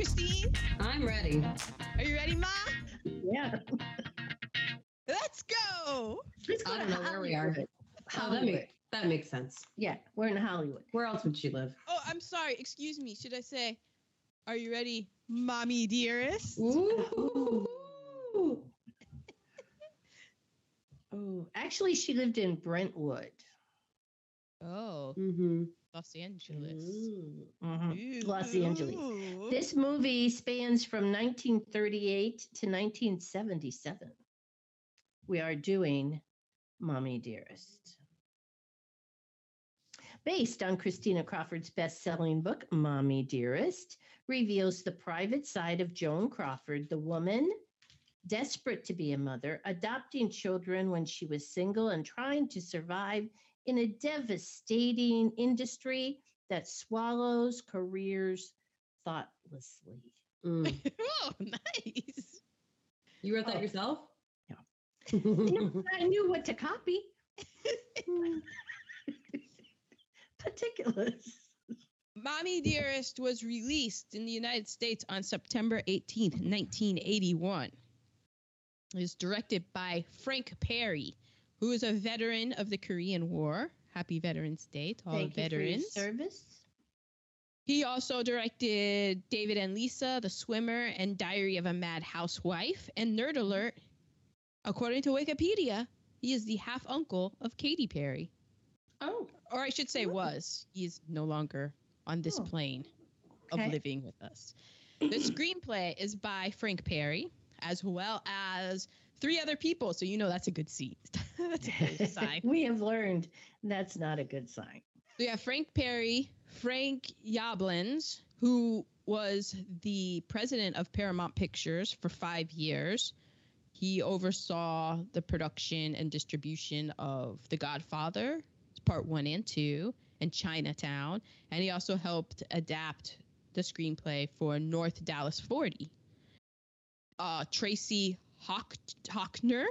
Christine? I'm ready. Are you ready, Ma? Yeah. Let's go. Let's go I don't know where we are. Hollywood. Oh, that, Hollywood. make, that makes sense. Yeah, we're in Hollywood. Where else would she live? Oh, I'm sorry. Excuse me. Should I say, are you ready, mommy dearest? Ooh. Oh, actually, she lived in Brentwood. Oh, Mm-hmm. Los Angeles. Mhm. Los Angeles. Ooh. This movie spans from 1938 to 1977. We are doing Mommy Dearest. Based on Christina Crawford's best selling book, Mommy Dearest, reveals the private side of Joan Crawford, the woman desperate to be a mother, adopting children when she was single and trying to survive in a devastating industry that swallows careers thoughtlessly. Mm. oh, nice. You wrote that Oh. yourself? Yeah. Yeah. I knew what to copy. Particulars. Mommy Dearest was released in the United States on September 18th, 1981. It was directed by Frank Perry, who is a veteran of the Korean War. Happy Veterans Day to all Thank the you for your veterans. service. He also directed David and Lisa, The Swimmer, and Diary of a Mad Housewife. And Nerd Alert, according to Wikipedia, he is the half uncle of Katy Perry. oh. Or I should say, Oh. was. He's no longer on this Oh. plane Okay. of living with us. The screenplay is by Frank Perry, as well as three other people. So you know that's a good seat. that's a good sign. we have learned that's not a good sign. So yeah, Frank Perry, Frank Yablans, who was the president of Paramount Pictures for five years. He oversaw the production and distribution of The Godfather, part one and two, and Chinatown. And he also helped adapt the screenplay for North Dallas 40. Uh, Tracy Hawk- Hotchner,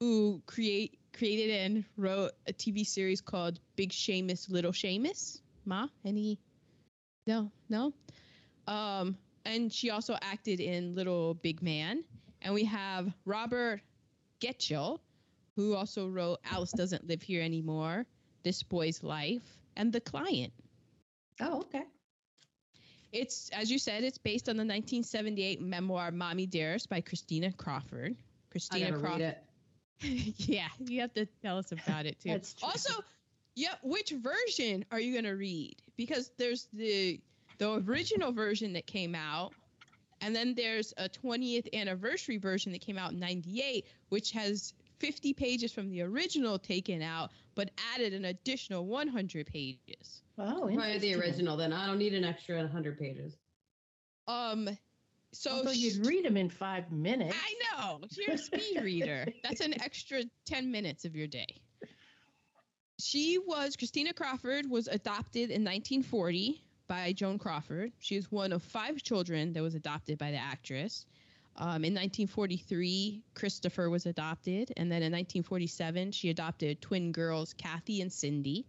who create created and wrote a TV series called Big Shamus, Little Shamus. Ma, any? No, no. Um, and she also acted in Little Big Man. And we have Robert Getchell, who also wrote Alice Doesn't Live Here Anymore, This Boy's Life, and The Client. Oh, okay. It's, as you said, it's based on the 1978 memoir Mommy Dearest by Christina Crawford. Christina Crawford. it. yeah, you have to tell us about it too. Also, yeah, which version are you gonna read? Because there's the the original version that came out, and then there's a 20th anniversary version that came out in '98, which has 50 pages from the original taken out, but added an additional 100 pages. Oh, Probably the original. Then I don't need an extra 100 pages. Um, so Although you'd read them in five minutes. I know you're a speed reader. That's an extra 10 minutes of your day. She was Christina Crawford was adopted in 1940 by Joan Crawford. She is one of five children that was adopted by the actress. Um, in 1943, Christopher was adopted, and then in 1947, she adopted twin girls Kathy and Cindy.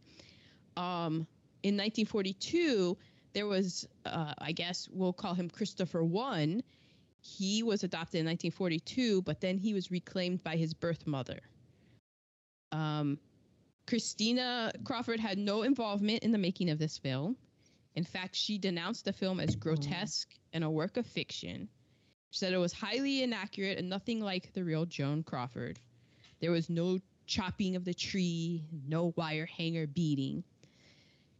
Um, in 1942, there was, uh, I guess we'll call him Christopher One. He was adopted in 1942, but then he was reclaimed by his birth mother. Um, Christina Crawford had no involvement in the making of this film. In fact, she denounced the film as grotesque and a work of fiction. She said it was highly inaccurate and nothing like the real Joan Crawford. There was no chopping of the tree, no wire hanger beating.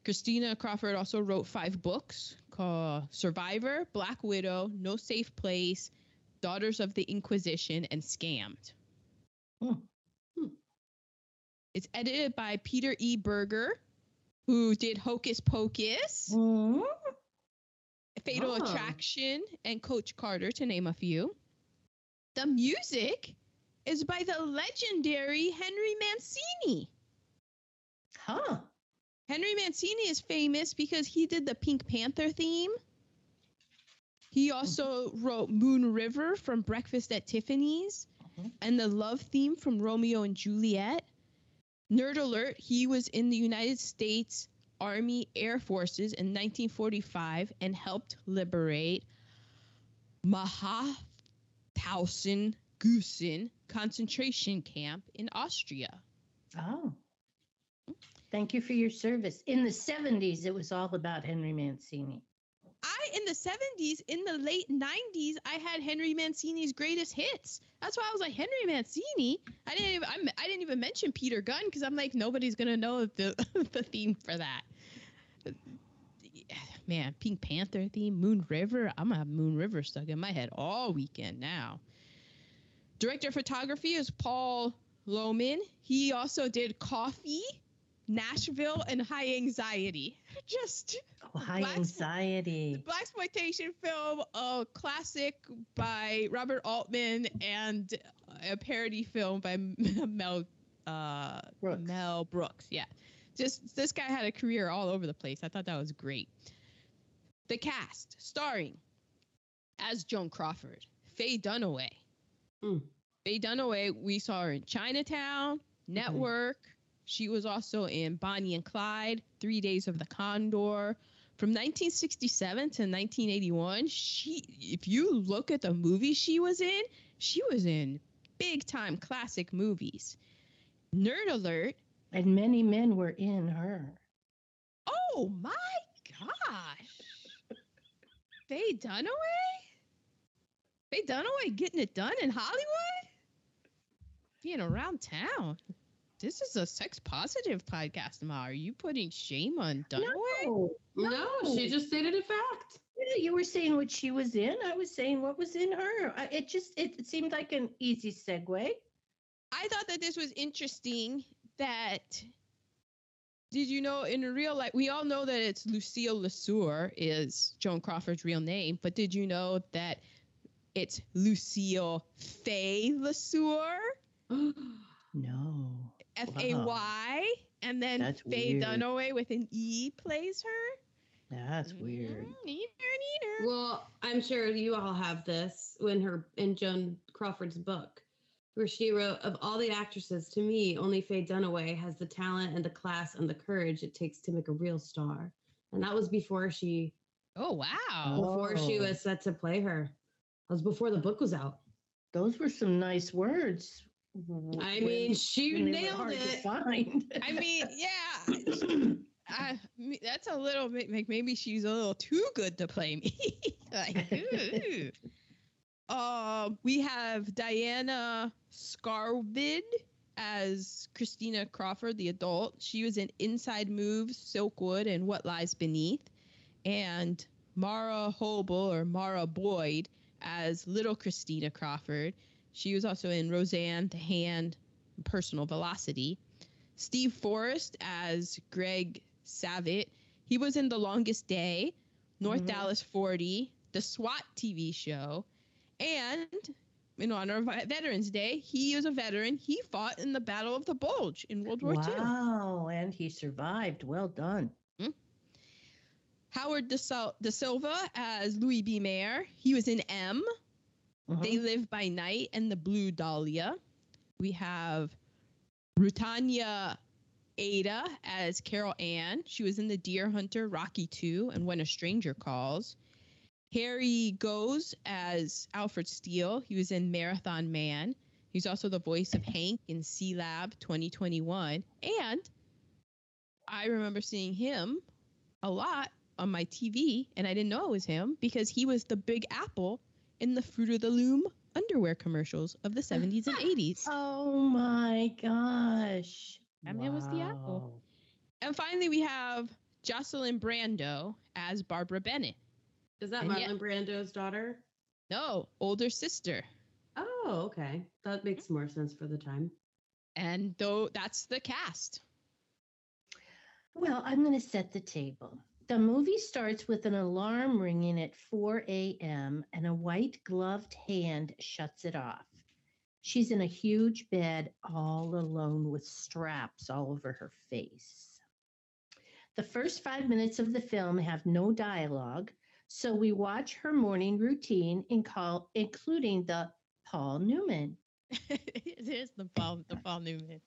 Christina Crawford also wrote five books called Survivor, Black Widow, No Safe Place, Daughters of the Inquisition, and Scammed. Hmm. It's edited by Peter E. Berger, who did Hocus Pocus, Mhm. Fatal Oh. Attraction, and Coach Carter, to name a few. The music is by the legendary Henry Mancini. Huh. Henry Mancini is famous because he did the Pink Panther theme. He also wrote Moon River from Breakfast at Tiffany's Mhm. and the love theme from Romeo and Juliet. Nerd alert, he was in the United States Army Air Forces in 1945 and helped liberate Mauthausen Gusen concentration camp in Austria. Oh. Thank you for your service. In the 70s, it was all about Henry Mancini. I in the 70s, in the late 90s, I had Henry Mancini's greatest hits. That's why I was like Henry Mancini. I didn't even I'm, I didn't even mention Peter Gunn because I'm like nobody's gonna know the the theme for that. Man, Pink Panther theme, Moon River. I'm gonna have Moon River stuck in my head all weekend now. Director of photography is Paul Lohmann. He also did Coffy, Nashville, and High Anxiety. Just Oh, high Black- anxiety. black exploitation film, a classic by Robert Altman, and a parody film by Mel uh, Brooks. Mel Brooks. Yeah, just this guy had a career all over the place. I thought that was great. The cast, starring as Joan Crawford, Faye Dunaway. Mm. Faye Dunaway, we saw her in Chinatown, Network. She was also in Bonnie and Clyde, Three Days of the Condor. From 1967 to 1981, she if you look at the movies she was in, she was in big time classic movies. Nerd alert. And many men were in her. Oh my gosh. Faye Dunaway? Faye Dunaway getting it done in Hollywood? Being around town. This is a sex positive podcast, Ma. Are you putting shame on Dunaway? No, No, she just stated a fact. you were saying what she was in. I was saying what was in her. I, it just it seemed like an easy segue. I thought that this was interesting that did you know in real life we all know that it's Lucille Lesueur is Joan Crawford's real name, but did you know that it's Lucille Fay Lesueur? No. F A Y and then That's Faye weird. Dunaway with an E plays her. That's weird. Mm, neater, neater. Well, I'm sure you all have this in her in Joan Crawford's book, where she wrote, "Of all the actresses, to me, only Faye Dunaway has the talent and the class and the courage it takes to make a real star." And that was before she Oh wow. before she Oh. was set to play her. That was before the book was out. Those were some nice words. I mean, she when they were nailed it. I mean, yeah. I, that's a little bit like maybe she's a little too good to play me. like, ooh. Um, we have Diana Scarwid as Christina Crawford, the adult. She was in Inside Moves, Silkwood, and What Lies Beneath. And Mara Hobel or Mara Boyd as little Christina Crawford. She was also in Roseanne, The Hand, Personal Velocity. Steve Forrest as Greg Savitt. He was in The Longest Day, North Mhm. Dallas 40, the SWAT TV show, and in honor of Veterans Day, he is a veteran. He fought in the Battle of the Bulge in World War II. wow, and he survived. Well done. Howard De, Sil- De Silva as Louis B. Mayer. He was in M. They mm-hmm. Live by Night and The Blue Dahlia. We have Rutanya Alda as Carol Ann. She was in The Deer Hunter, Rocky 2, and When a Stranger Calls. Harry Goz as Alfred Steele. He was in Marathon Man. He's also the voice of Hank in Sealab 2021. And I remember seeing him a lot on my TV, and I didn't know it was him because he was the Big Apple in the Fruit of the Loom underwear commercials of the 70s and 80s. Oh my gosh. And it was the apple. And finally, we have Jocelyn Brando as Barbara Bennett. Is that And Marlon yet- Brando's daughter? No, older sister. Oh, okay. That makes more sense for the time. And though that's the cast. Well, I'm going to set the table. The movie starts with an alarm ringing at 4 a.m., and a white gloved hand shuts it off. She's in a huge bed, all alone with straps all over her face. The first five minutes of the film have no dialogue, so we watch her morning routine, in call, including the Paul Newman. it is the Paul, the Paul Newman.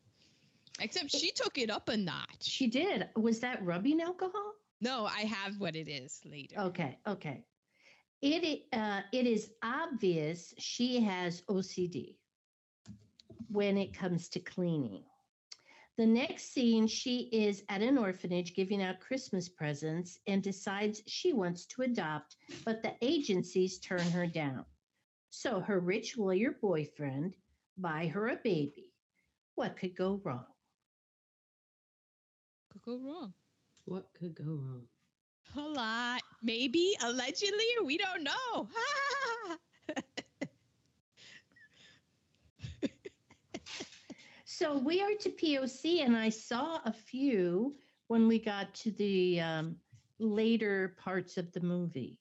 Except she took it up a notch. She did. Was that rubbing alcohol? No, I have what it is later. Okay, okay. It uh, it is obvious she has OCD when it comes to cleaning. The next scene, she is at an orphanage giving out Christmas presents and decides she wants to adopt, but the agencies turn her down. So her rich lawyer boyfriend buy her a baby. What could go wrong? Could go wrong. What could go wrong? A lot. Maybe, allegedly, we don't know. So we are to POC, and I saw a few when we got to the um, later parts of the movie.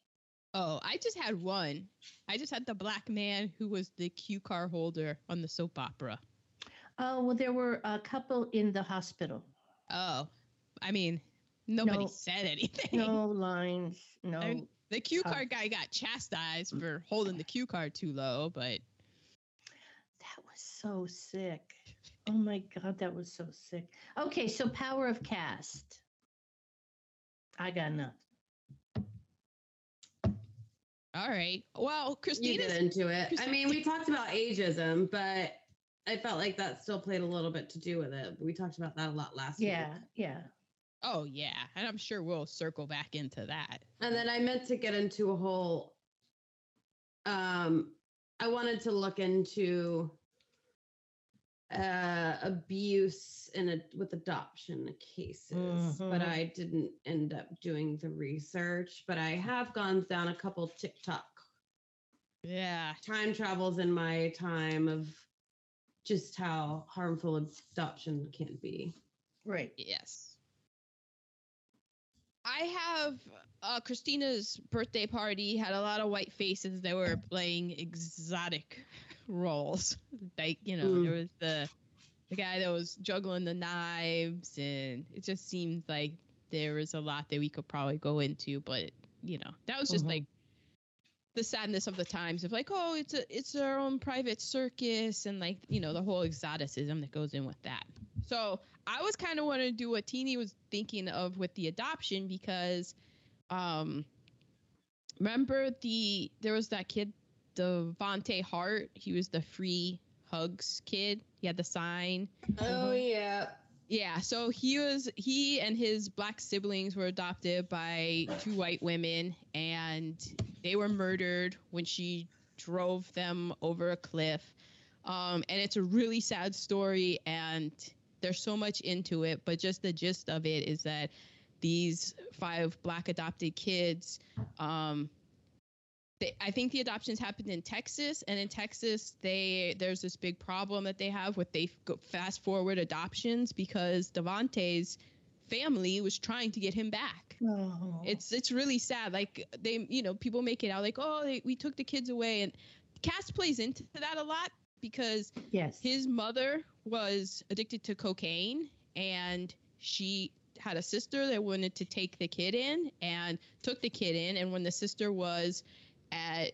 oh, I just had one. I just had the black man who was the cue car holder on the soap opera. Oh, well, there were a couple in the hospital. Oh, I mean, nobody No. said anything. No lines, no. I mean, the cue Oh. card guy got chastised for holding the cue card too low, but That was so sick. Oh my God, that was so sick. Okay, so power of cast. I got enough. all right. Well, You get into it. I mean, we talked about ageism, but I felt like that still played a little bit to do with it. We talked about that a lot last Yeah, week. Yeah, yeah. Oh yeah, and I'm sure we'll circle back into that. And then I meant to get into a whole um I wanted to look into uh abuse in a with adoption cases, but Mhm. I didn't end up doing the research, but I have gone down a couple TikTok Yeah. time travels in my time of just how harmful adoption can be. Right. Yes. I have uh, Christina's birthday party had a lot of white faces that were playing exotic roles. Like, you know, Mm. there was the the guy that was juggling the knives and it just seemed like there was a lot that we could probably go into, but you know, that was just Mhm. like the sadness of the times of like, oh, it's a it's our own private circus and like, you know, the whole exoticism that goes in with that. So I was kind of want to do what Teeny was thinking of with the adoption because, um, remember the there was that kid, Devonte Hart. He was the free hugs kid. He had the sign. Oh yeah. Yeah, so he was he and his black siblings were adopted by two white women and they were murdered when she drove them over a cliff. Um, and it's a really sad story and there's so much into it, but just the gist of it is that these five black adopted kids um, they, I think the adoptions happened in Texas, and in Texas, they there's this big problem that they have with they go fast forward adoptions because Devonte's family was trying to get him back. Oh. It's it's really sad. Like they, you know, people make it out like, oh, they, we took the kids away, and caste plays into that a lot because yes. his mother was addicted to cocaine and she had a sister that wanted to take the kid in and took the kid in and when the sister was at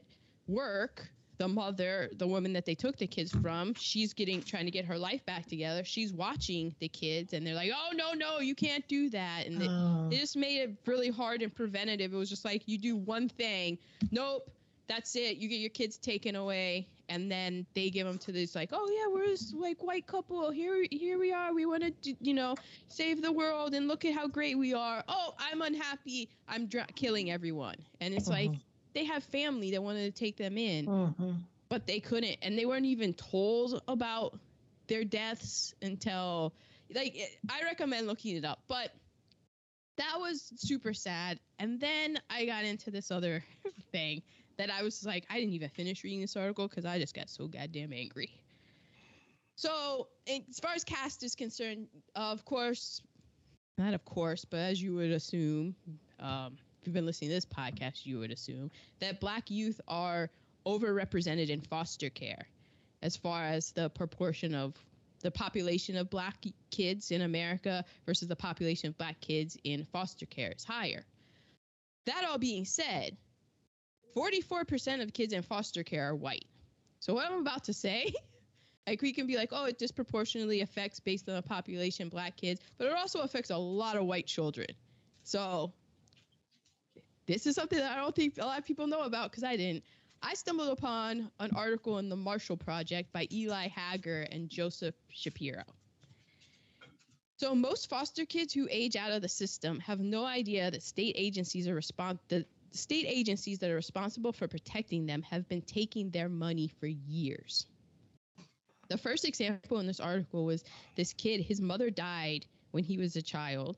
work the mother the woman that they took the kids from she's getting trying to get her life back together she's watching the kids and they're like oh no no you can't do that and they, Oh. they just made it really hard and preventative. It was just like you do one thing, nope, that's it. You get your kids taken away, and then they give them to this like, oh yeah, we're this like white couple. Here, here we are. We want to, you know, save the world, and look at how great we are. Oh, I'm unhappy. I'm dra- killing everyone, and it's like Mhm. they have family that wanted to take them in, Mhm. but they couldn't, and they weren't even told about their deaths until like I recommend looking it up, but that was super sad. And then I got into this other thing that I was like, I didn't even finish reading this article because I just got so goddamn angry. So, as far as caste is concerned, of course, not of course, but as you would assume, um, if you've been listening to this podcast, you would assume that black youth are overrepresented in foster care as far as the proportion of the population of black kids in America versus the population of black kids in foster care is higher. That all being said, 44% of kids in foster care are white. So what I'm about to say Like we can be like, oh, it disproportionately affects based on the population black kids, but it also affects a lot of white children. So this is something that I don't think a lot of people know about because I didn't. I stumbled upon an article in the Marshall Project by Eli Hager and Joseph Shapiro. So most foster kids who age out of the system have no idea that state agencies are respons- the state agencies that are responsible for protecting them have been taking their money for years. The first example in this article was this kid, his mother died when he was a child,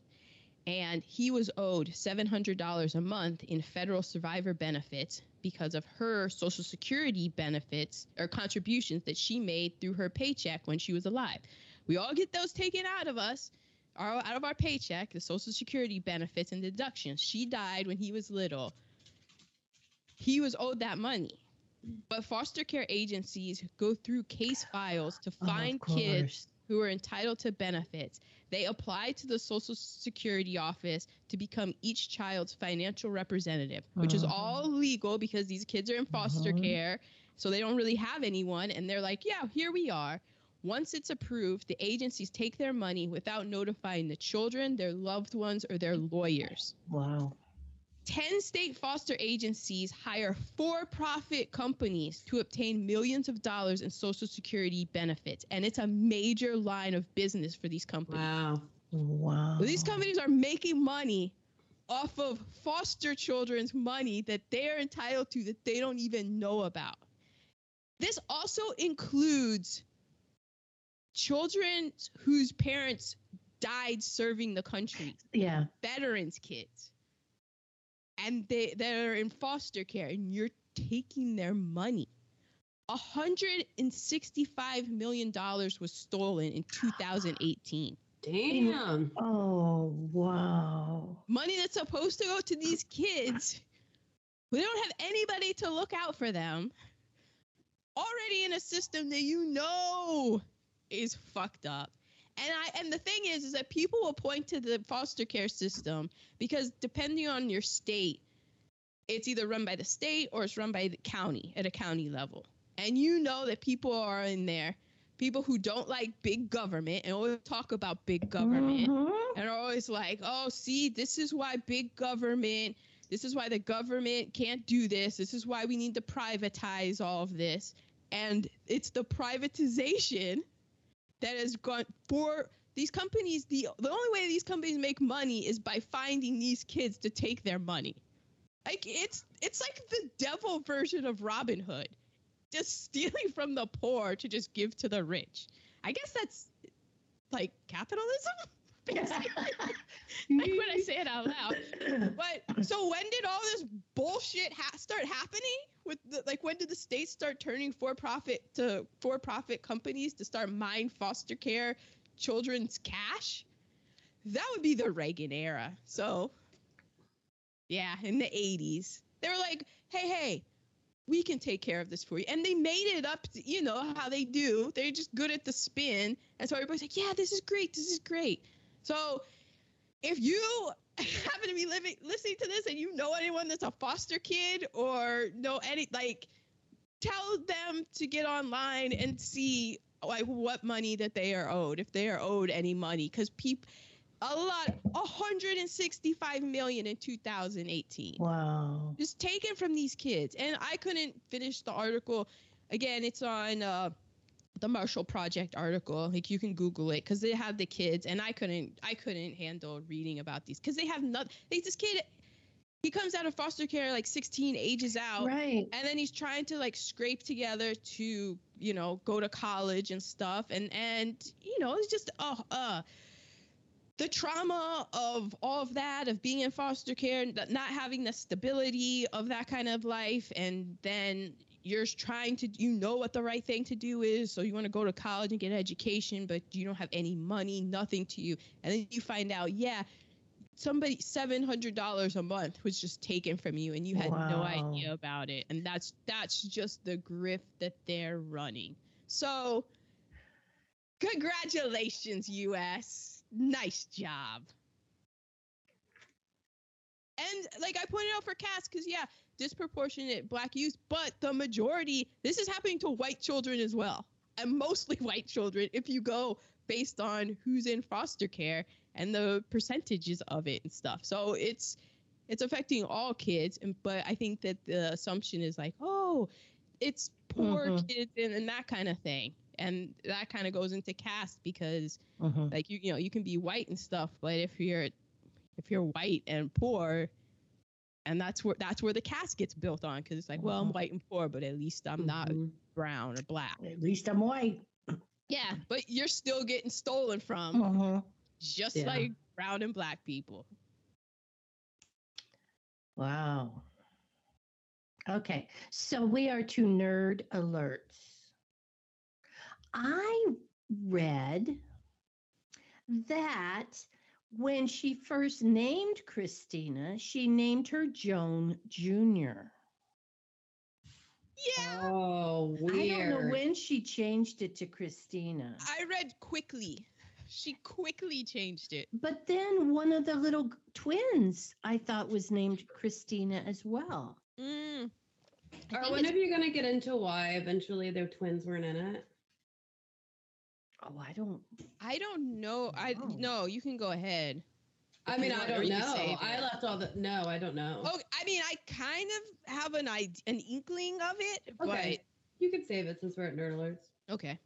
and he was owed $700 a month in federal survivor benefits because of her social security benefits or contributions that she made through her paycheck when she was alive. We all get those taken out of us, out of our paycheck, the social security benefits and deductions. She died when he was little. He was owed that money. But foster care agencies go through case files to Oh, find of kids who are entitled to benefits. They apply to the Social Security office to become each child's financial representative, which is Mhm. all legal because these kids are in foster Mhm. care. So they don't really have anyone. And they're like, yeah, here we are. Once it's approved, the agencies take their money without notifying the children, their loved ones, or their lawyers. Wow. 10 state foster agencies hire for profit companies to obtain millions of dollars in Social Security benefits. And it's a major line of business for these companies. Wow. Wow. These companies are making money off of foster children's money that they're entitled to that they don't even know about. This also includes children whose parents died serving the country Yeah. veterans kids and they they're in foster care and you're taking their money. 165 million dollars was stolen in 2018 Damn. Oh, wow. money that's supposed to go to these kids. Who don't have anybody to look out for them. Already in a system that you know is fucked up and i and the thing is is that people will point to the foster care system because depending on your state it's either run by the state or it's run by the county at a county level and you know that people are in there people who don't like big government and always talk about big government Mhm. and are always like, oh, see, this is why big government, this is why the government can't do this. This is why we need to privatize all of this. And it's the privatization that has gone for these companies. The, the only way these companies make money is by finding these kids to take their money. Like it's it's like the devil version of Robin Hood, just stealing from the poor to just give to the rich. I guess that's like capitalism. like when I say it out loud. But so when did all this bullshit ha- start happening? With the, like when did the states start turning for profit to for profit companies to start mine foster care children's cash? That would be the Reagan era. So yeah, in the 80s. They were like, "Hey, hey, we can take care of this for you." And they made it up, to, you know, how they do. They're just good at the spin. And so everybody's like, "Yeah, this is great. This is great." So if you happen to be living listening to this and you know anyone that's a foster kid or know any like tell them to get online and see like what money that they are owed if they are owed any money because people a lot 165 million in 2018 Wow. just taken from these kids. And I couldn't finish the article. Again, it's on uh, the Marshall Project article. Like you can Google it because they have the kids, and I couldn't. I couldn't handle reading about these because they have not. Like this kid, he comes out of foster care like 16, ages out, Right. and then he's trying to like scrape together to you know go to college and stuff and and you know it's just uh uh the trauma of all of that of being in foster care not having the stability of that kind of life and then you're trying to you know what the right thing to do is so you want to go to college and get an education but you don't have any money nothing to you. And then you find out yeah somebody $700 a month was just taken from you and you had no idea about it. And that's that's just the grift that they're running. So congratulations us nice job. And like i pointed out for Cass, because yeah disproportionate black youth but the majority this is happening to white children as well and mostly white children if you go based on who's in foster care and the percentages of it and stuff. So it's it's affecting all kids, and but I think that the assumption is like, oh, it's poor Mhm. kids and, and that kind of thing, and that kind of goes into caste because Mhm. like you you know you can be white and stuff, but if you're if you're white and poor, and that's where that's where the caste gets built on because it's like, well, I'm Mhm. white and poor, but at least I'm not Mhm. brown or black. At least I'm white. Yeah, but you're still getting stolen from, Mhm. just Yeah. like brown and black people. Wow. Okay, so we are to nerd alerts. I read that when she first named Christina, she named her Joan Jr. Yeah, Oh, weird. I don't know when she changed it to Christina. I read quickly. She quickly changed it. But then one of the little twins I thought was named Christina as well. Mm. I Or think when are you gonna get into why eventually their twins weren't in it? Oh, I don't. I don't know. I no. You can go ahead. I mean, I don't know. I left all the. No, I don't know. Oh, I mean, I kind of have an idea, an inkling of it, okay. You can save it since we're at Nerd Alerts. okay.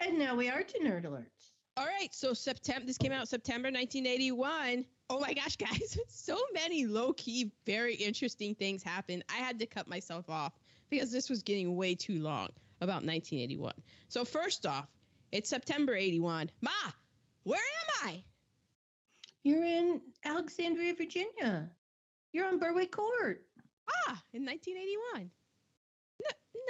And now we are to nerd alerts. All right, so September. This came out September 1981. Oh my gosh, guys! So many low key, very interesting things happened. I had to cut myself off because this was getting way too long about 1981. So first off, it's September 81. Ma, where am I? You're in Alexandria, Virginia. You're on Berwick Court. Ah, in 1981.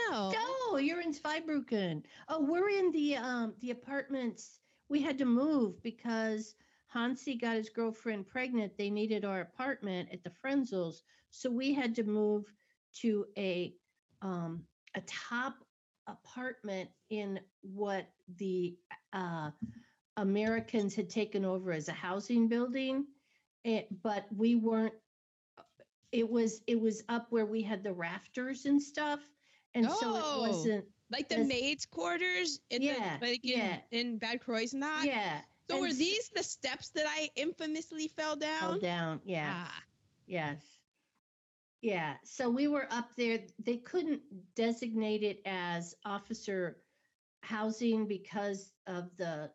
No, no. No, you're in Zweibrücken. Oh, we're in the um the apartments. We had to move because Hansi got his girlfriend pregnant. They needed our apartment at the Frenzels, so we had to move to a um a top apartment in what the uh Americans had taken over as a housing building. It, but we weren't it was it was up where we had the rafters and stuff and so Oh. it wasn't Like the maids' quarters in Yeah, the, like in, yeah. in Bad Croix and that. yeah So and were these the steps that I infamously fell down? fell down yeah Ah, yes yeah so we were up there. They couldn't designate it as officer housing because of the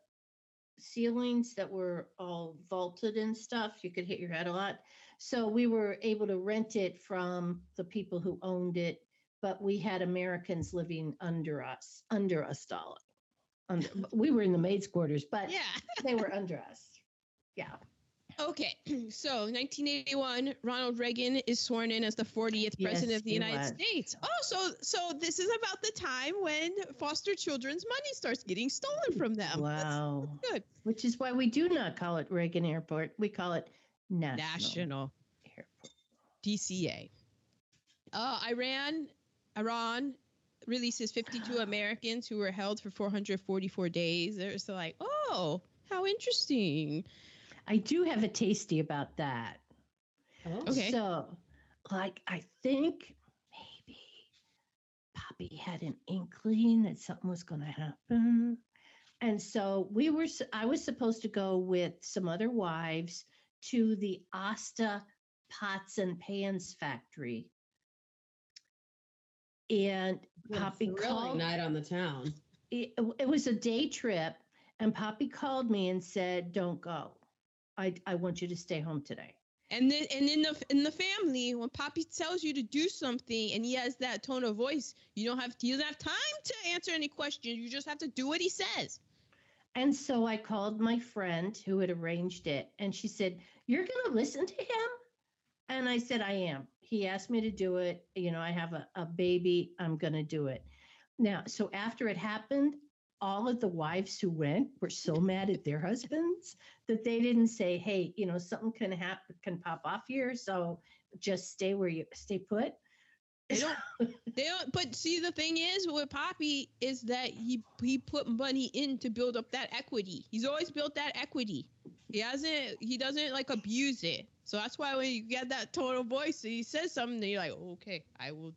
ceilings that were all vaulted and stuff. You could hit your head a lot. So we were able to rent it from the people who owned it but we had americans living under us under us dollar under, we were in the maids quarters but yeah. they were under us. Yeah Okay. So 1981, Ronald Reagan is sworn in as the 40th Yes, president of the United was. States. Oh, so so this is about the time when foster children's money starts getting stolen from them. That's wow good. which is why we do not call it Reagan Airport. We call it National, National Airport. DCA. Uh, Iran, Iran releases 52 Americans who were held for 444 days. There's like, oh, how interesting. I do have a tasty about that. Oh. Okay. So, like, I think maybe Poppy had an inkling that something was going to happen. And so we were, I was supposed to go with some other wives to the Asta Pots and Pans factory. And What a Poppy thrilling called night on the town. it, it was a day trip and poppy called me and said don't go i i want you to stay home today. And then, and in the in the family, when Poppy tells you to do something, and he has that tone of voice, you don't have he doesn't have time to answer any questions. You just have to do what he says. and so i called my friend who had arranged it and she said you're going to listen to him? And i said i am. He asked me to do it. You know i have a, a baby. I'm going to do it. Now so after it happened all of the wives who went were so mad at their husbands that they didn't say hey you know something can happen can pop off here so just stay where you stay put They don't. They don't. But see, the thing is with Poppy is that he he put money in to build up that equity. He's always built that equity. He hasn't. He doesn't like abuse it. So that's why when you get that of voice, he says something, you're like, okay, I will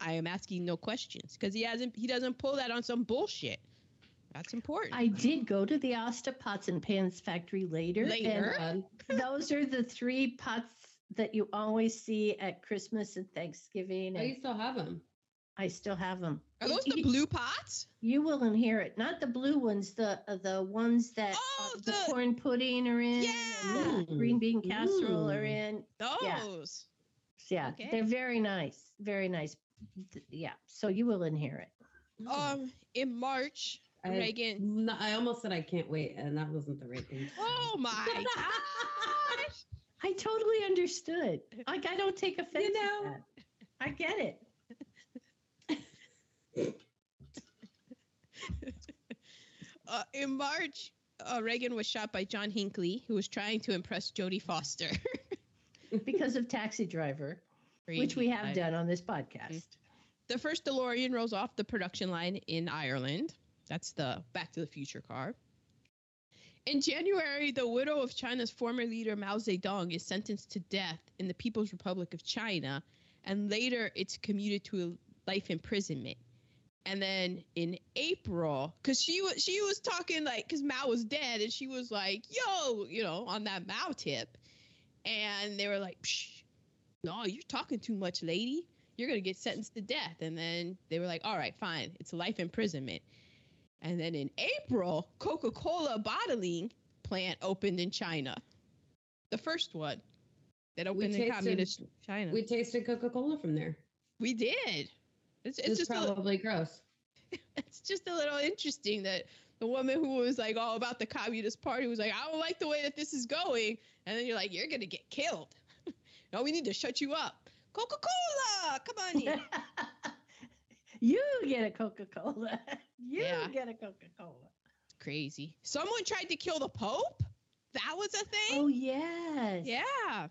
I am asking no questions because he hasn't he doesn't pull that on some bullshit. That's important. I did go to the Asta Pots and Pans factory later. Later? And God. those are the three pots that you always see at Christmas and Thanksgiving. And you still have them. I still have them. Are those the blue pots? you will inherit not the blue ones, the uh, the ones that Oh, uh, the, the- corn pudding are in, Yeah. the green bean casserole are Mm. in. Those. Yeah, Okay. they're very nice, very nice. Th- Yeah, so you will inherit. Um, in March, I, Reagan. no, I almost said I can't wait, and that wasn't the right thing. Oh my gosh! I totally understood. Like I don't take offense You know. at that. I get it. Uh, in March, uh, Reagan was shot by John Hinckley, who was trying to impress Jodie Foster. Because of Taxi Driver, which we have done on this podcast. The first DeLorean rolls off the production line in Ireland. That's the Back to the Future car. In January, the widow of China's former leader Mao Zedong is sentenced to death in the People's Republic of China, and later it's commuted to life imprisonment. And then in April, because she was she was talking like because Mao was dead, and she was like, "Yo," you know, on that Mao tip, and they were like, Psh, "No, you're talking too much, lady." you're to get sentenced to death. And then they were like, all right, fine. It's life imprisonment. And then in April, Coca Cola bottling plant opened in China. The first one that opened in communist China. We tasted Coca Cola from there. We did. It's, it's just a, probably gross. it's just a little interesting that the woman who was like all about the communist party was like, I don't like the way that this is going. And then you're like, you're going to get killed. no, we need to shut you up. Coca Cola, come on in. you get a Coca Cola. You Yeah. get a Coca Cola. crazy. Someone tried to kill the Pope. That was a thing. Oh yes. Yeah.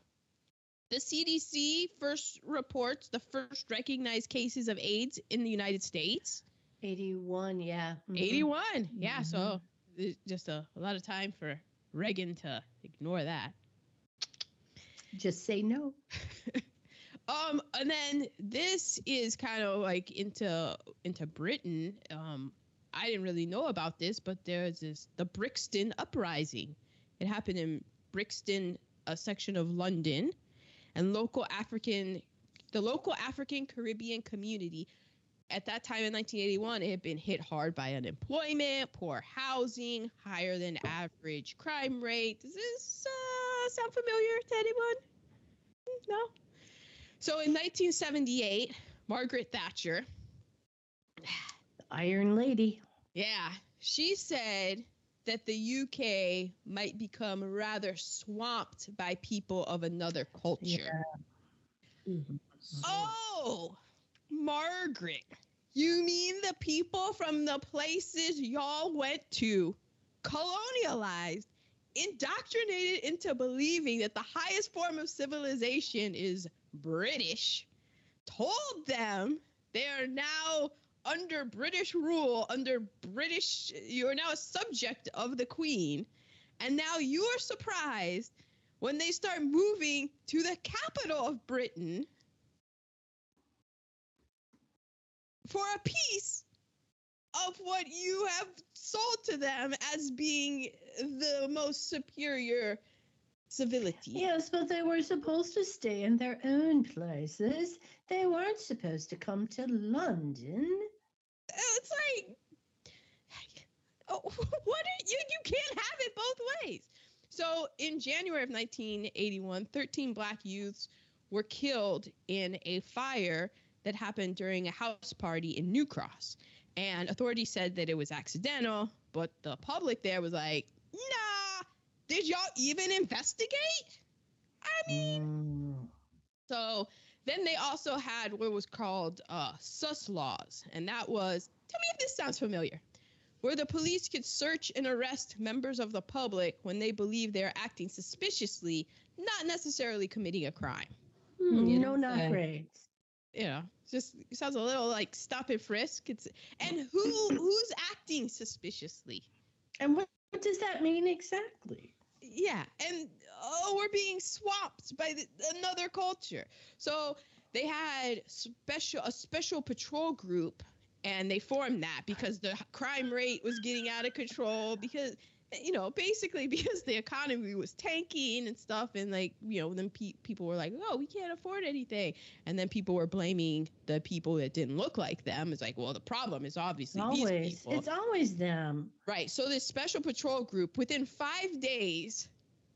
The CDC first reports the first recognized cases of AIDS in the United States. Eighty-one. Yeah. Mhm. 81. Yeah. So there's just a, a lot of time for Reagan to ignore that. Just say no. Um, and then this is kind of like into into Britain. Um, I didn't really know about this, but there's this the Brixton uprising. It happened in Brixton, a section of London, and local African, the local African Caribbean community. At that time in 1981, it had been hit hard by unemployment, poor housing, higher than average crime rate. Does this uh, sound familiar to anyone? No. So in 1978, Margaret Thatcher, Iron Lady. yeah, she said that the UK might become rather swamped by people of another culture. Mhm. Oh, Margaret, you mean the people from the places y'all went to, colonialized, indoctrinated into believing that the highest form of civilization is British, told them they are now under British rule, under British, you are now a subject of the Queen, and now you are surprised when they start moving to the capital of Britain for a piece of what you have sold to them as being the most superior civility. Yes, but they were supposed to stay in their own places. They weren't supposed to come to London. It's like, oh, what are you? You can't have it both ways. So in January of 1981, 13 black youths were killed in a fire that happened during a house party in New Cross. And authorities said that it was accidental, but the public there was like, nah, did y'all even investigate? I mean, Mm. so then they also had what was called uh, sus laws, and that was tell me if this sounds familiar, where the police could search and arrest members of the public when they believe they are acting suspiciously, not necessarily committing a crime. Hmm, you no don't say. upgrades. You know, just sounds a little like stop and frisk. It's and who who's acting suspiciously? And what, what does that mean exactly? Yeah and oh we're being swapped by the, another culture. So they had special a special patrol group and they formed that because the crime rate was getting out of control because you know basically because the economy was tanking and stuff and like you know then pe- people were like oh we can't afford anything and then people were blaming the people that didn't look like them it's like well the problem is obviously these always. people It's always them. right so this special patrol group within five days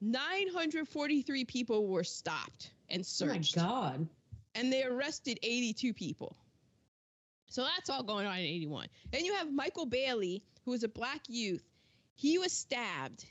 943 people were stopped and searched. Oh my god. and they arrested 82 people. So that's all going on in 81. Then you have Michael Bailey, who is a black youth. He was stabbed,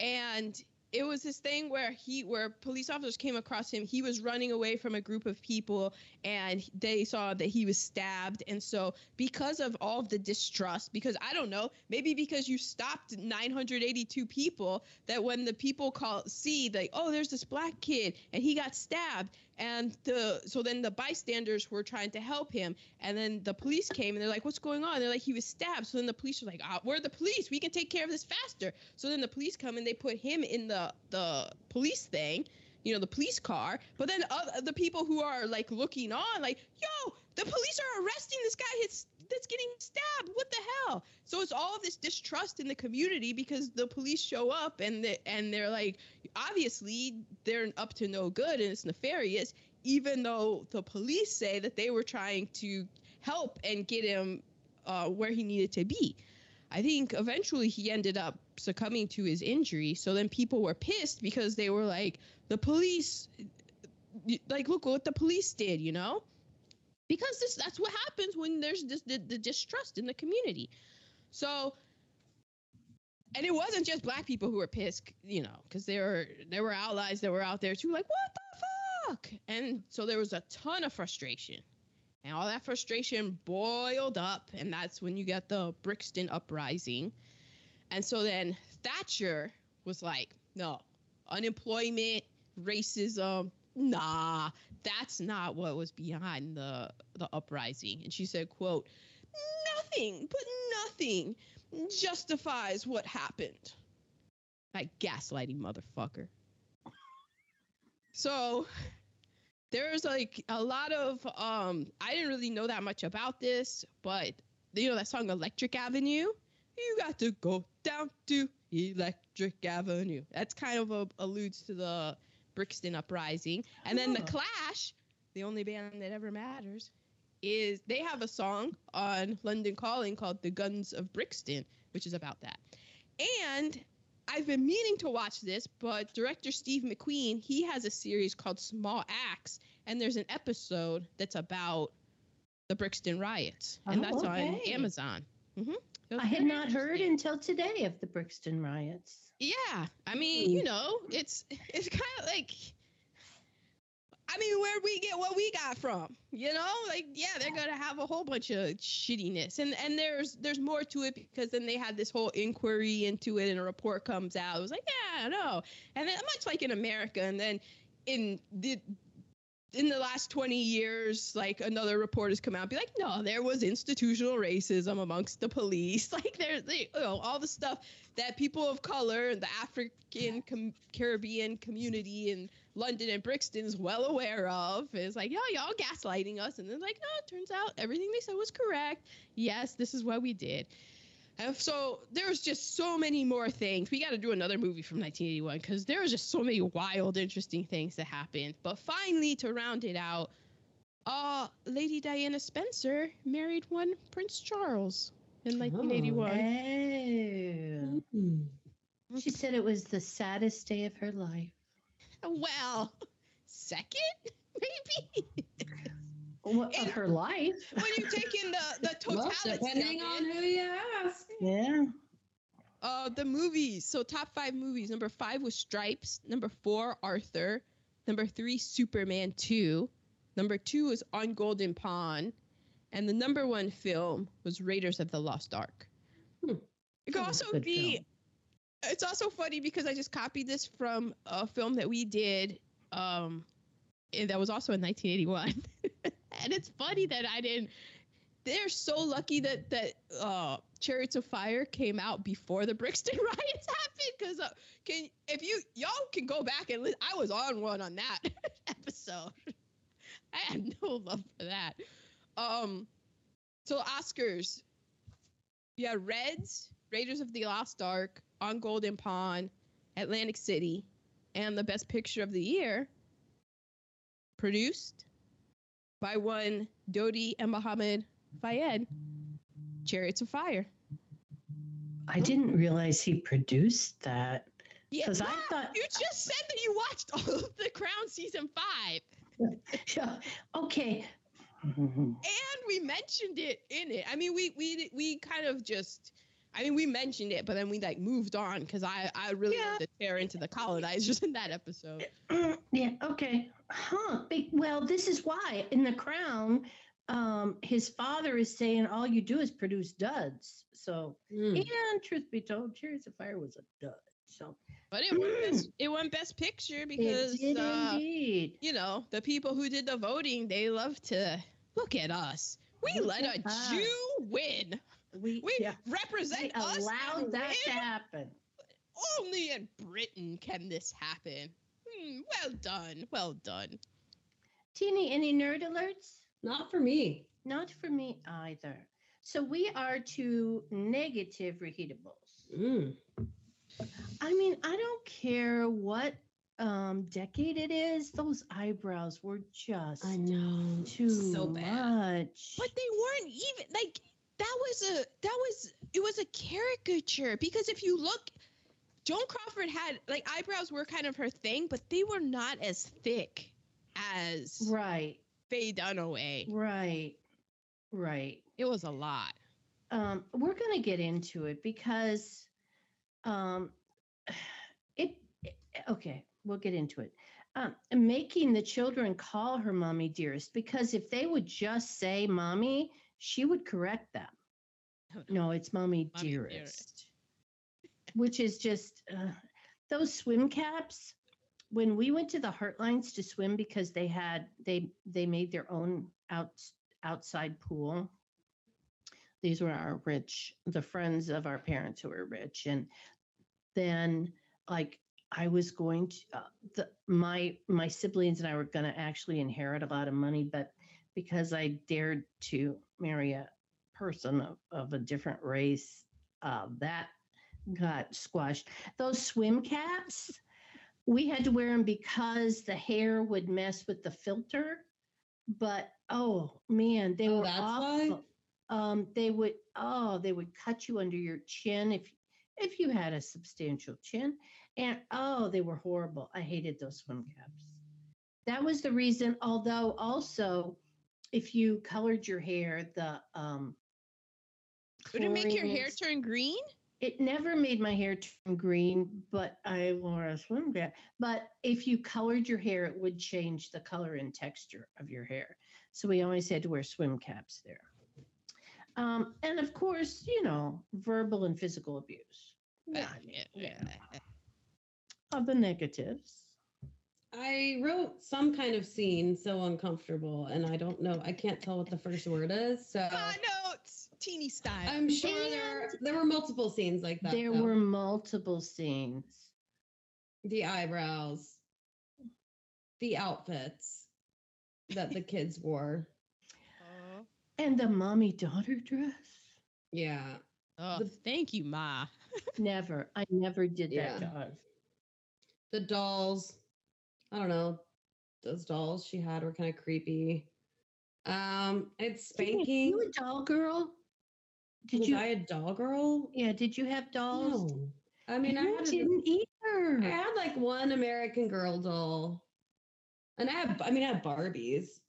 and it was this thing where he, where police officers came across him. He was running away from a group of people, and they saw that he was stabbed. And so, because of all of the distrust, because I don't know, maybe because you stopped 982 people, that when the people call see like, oh, there's this black kid and he got stabbed, and the so then the bystanders were trying to help him. And then the police came and they're like what's going on? They're like he was stabbed. So then the police were like ah, we're the police. We can take care of this faster. So then the police come and they put him in the the police thing you know the police car. But then uh, the people who are like looking on like yo the police are arresting this guy. Hits that's getting stabbed. What the hell? So it's all this distrust in the community because the police show up and the, and they're like obviously they're up to no good and it's nefarious even though the police say that they were trying to help and get him uh, where he needed to be. I think eventually he ended up succumbing to his injury. So then people were pissed because they were like the police like look what the police did you know because this that's what happens when there's this the, the distrust in the community. So and it wasn't just black people who were pissed you know because there were there were allies that were out there too like what the fuck? And so there was a ton of frustration. And all that frustration boiled up and that's when you get the brixton uprising. And so then thatcher was like no unemployment racism nah that's not what was behind the the uprising. And she said quote nothing but nothing justifies what happened. Like gaslighting motherfucker. So there's like a lot of um i didn't really know that much about this but you know that song electric avenue? You got to go down to electric avenue. That's kind of a, alludes to the brixton uprising and then the clash the only band that ever matters is they have a song on london calling called the guns of brixton which is about that and I've been meaning to watch this, but director Steve McQueen, he has a series called Small Axe, and there's an episode that's about the Brixton riots, and Oh, that's okay. on Amazon. hmm I had not heard until today of the Brixton riots. Yeah, I mean, Hmm. you know, it's it's kind of like, I mean, where we get what we got from, you know, like yeah, they're gonna have a whole bunch of shittiness, and and there's there's more to it because then they had this whole inquiry into it, and a report comes out. It was like, yeah, no, and then much like in America, and then in the in the last 20 years, like another report has come out, be like, no, there was institutional racism amongst the police. Like there's, they, you know, all the stuff that people of color, and the African com- Caribbean community in London and Brixton is well aware of. Is like, yo, y'all gaslighting us, and then like, no, it turns out everything they said was correct. Yes, this is what we did. And so there's just so many more things. We got to do another movie from 1981 because there was just so many wild, interesting things that happened. But finally, to round it out, uh, Lady Diana Spencer married one Prince Charles in 1981. Oh. Hmm. She said it was the saddest day of her life. Well, second, maybe. What, of And- her life? when you take in the the Well, totality depending of on who you ask. Yeah. uh, the movies. So top five movies. Number five was Stripes. Number four, Arthur. Number three, Superman Two. Number two was On Golden Pond, and the number one film was Raiders of the Lost Ark. Hmm. It could That was a also be. film. It's also funny because I just copied this from a film that we did. Um, and that was also in 1981, and it's funny that I didn't. They're so lucky that that uh, Chariots of Fire came out before the Brixton riots happened. Because uh, can if you y'all can go back and li- I was on one on that episode. I had no love for that. Um, so Oscars, yeah, Reds, Raiders of the Lost Ark, On Golden Pond, Atlantic City, and the Best Picture of the Year, produced by one Dodi and Mohammed Fayed, Chariots of Fire. I didn't realize he produced that. Yeah, 'Cause I thought- you just said that you watched all of The Crown season five. Yeah, okay. and we mentioned it in it. I mean, we we we kind of just. I mean, we mentioned it, but then we like moved on because I I really Yeah. wanted to tear into the colonizers in that episode. Yeah, okay. Huh. Well, this is why in The Crown, um, his father is saying all you do is produce duds. So, Mm. and truth be told, Chariots of Fire was a dud. So, But it won best, it won best picture because uh, you know the people who did the voting they love to look at us. We Look let a us. Jew win. We, We yeah, represent we us. allowed that to happen. Only in Britain can this happen. Hmm, well done. Well done. Teeny, any nerd alerts? Not for me. Not for me either. So we are to negative reheatables. Mm. I mean, I don't care what um decade it is. Those eyebrows were just I know. too so bad. much. But they weren't even like that was a that was it was a caricature because if you look Joan Crawford had like eyebrows were kind of her thing, but they were not as thick as right, Faye Dunaway. right, right. It was a lot. Um, we're gonna get into it because um it, it- okay, we'll get into it. Um, making the children call her mommy dearest because if they would just say mommy, she would correct them. Oh, No, it's mommy, Mommy dearest. dearest. which is just uh, those swim caps. When we went to the Heartlines to swim because they had they they made their own out outside pool. These were our rich, the friends of our parents who were rich, and then like I was going to uh, the my my siblings and I were going to actually inherit a lot of money, but because I dared to marry a person of, of a different race, uh, that got squashed. Those swim caps, we had to wear them because the hair would mess with the filter. But oh man, they Oh, were that's why? awful. Um, they would oh, they would cut you under your chin if if you had a substantial chin. And oh, they were horrible. I hated those swim caps. That was the reason, although also if you colored your hair, the um Would it make your hair turn green? it never made my hair turn green, but I wore a swim cap. But if you colored your hair, it would change the color and texture of your hair. So we always had to wear swim caps there. Um, and of course, you know, verbal and physical abuse. Yeah, yeah, yeah, yeah. Of the negatives. I wrote some kind of scene so uncomfortable, and I don't know. I can't tell what the first word is. So notes, teeny style. I'm sure there there were multiple scenes like that. there though. were multiple scenes. the eyebrows, the outfits that the kids wore. oh, And the mommy daughter dress. Yeah, oh, The- thank you, Ma. Never. I never did that Yeah. to us. the dolls. I don't know. Those dolls she had were kind of creepy. Um, it's spanking. You a doll girl? Did Was you? I a doll girl? yeah. Did you have dolls? No. I mean, I had, didn't either. I had like one American Girl doll, and I had. I mean, I had Barbies.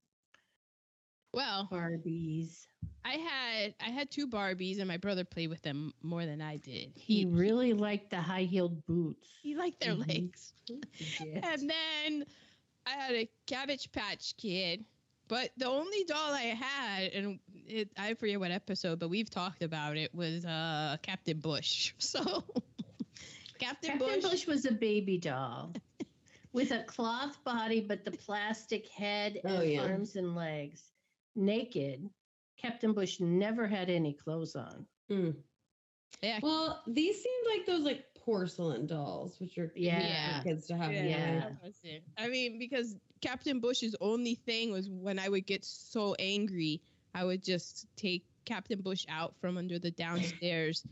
Well, Barbies. I had I had two Barbies, and my brother played with them more than I did. He really liked the high heeled boots. he liked their Mhm. legs. And then I had a Cabbage Patch Kid. But the only doll I had, and it, I forget what episode, but we've talked about it, was uh, Captain Bush. So Captain, Captain Bush, Bush was a baby doll with a cloth body, but the plastic head and Oh, yeah. arms and legs. Naked. Captain Bush never had any clothes on. Hmm. yeah, Well, these seemed like those like porcelain dolls, which are cute Yeah. for kids to have. Yeah. Yeah. that was it. I mean, because Captain Bush's only thing was when I would get so angry, I would just take Captain Bush out from under the downstairs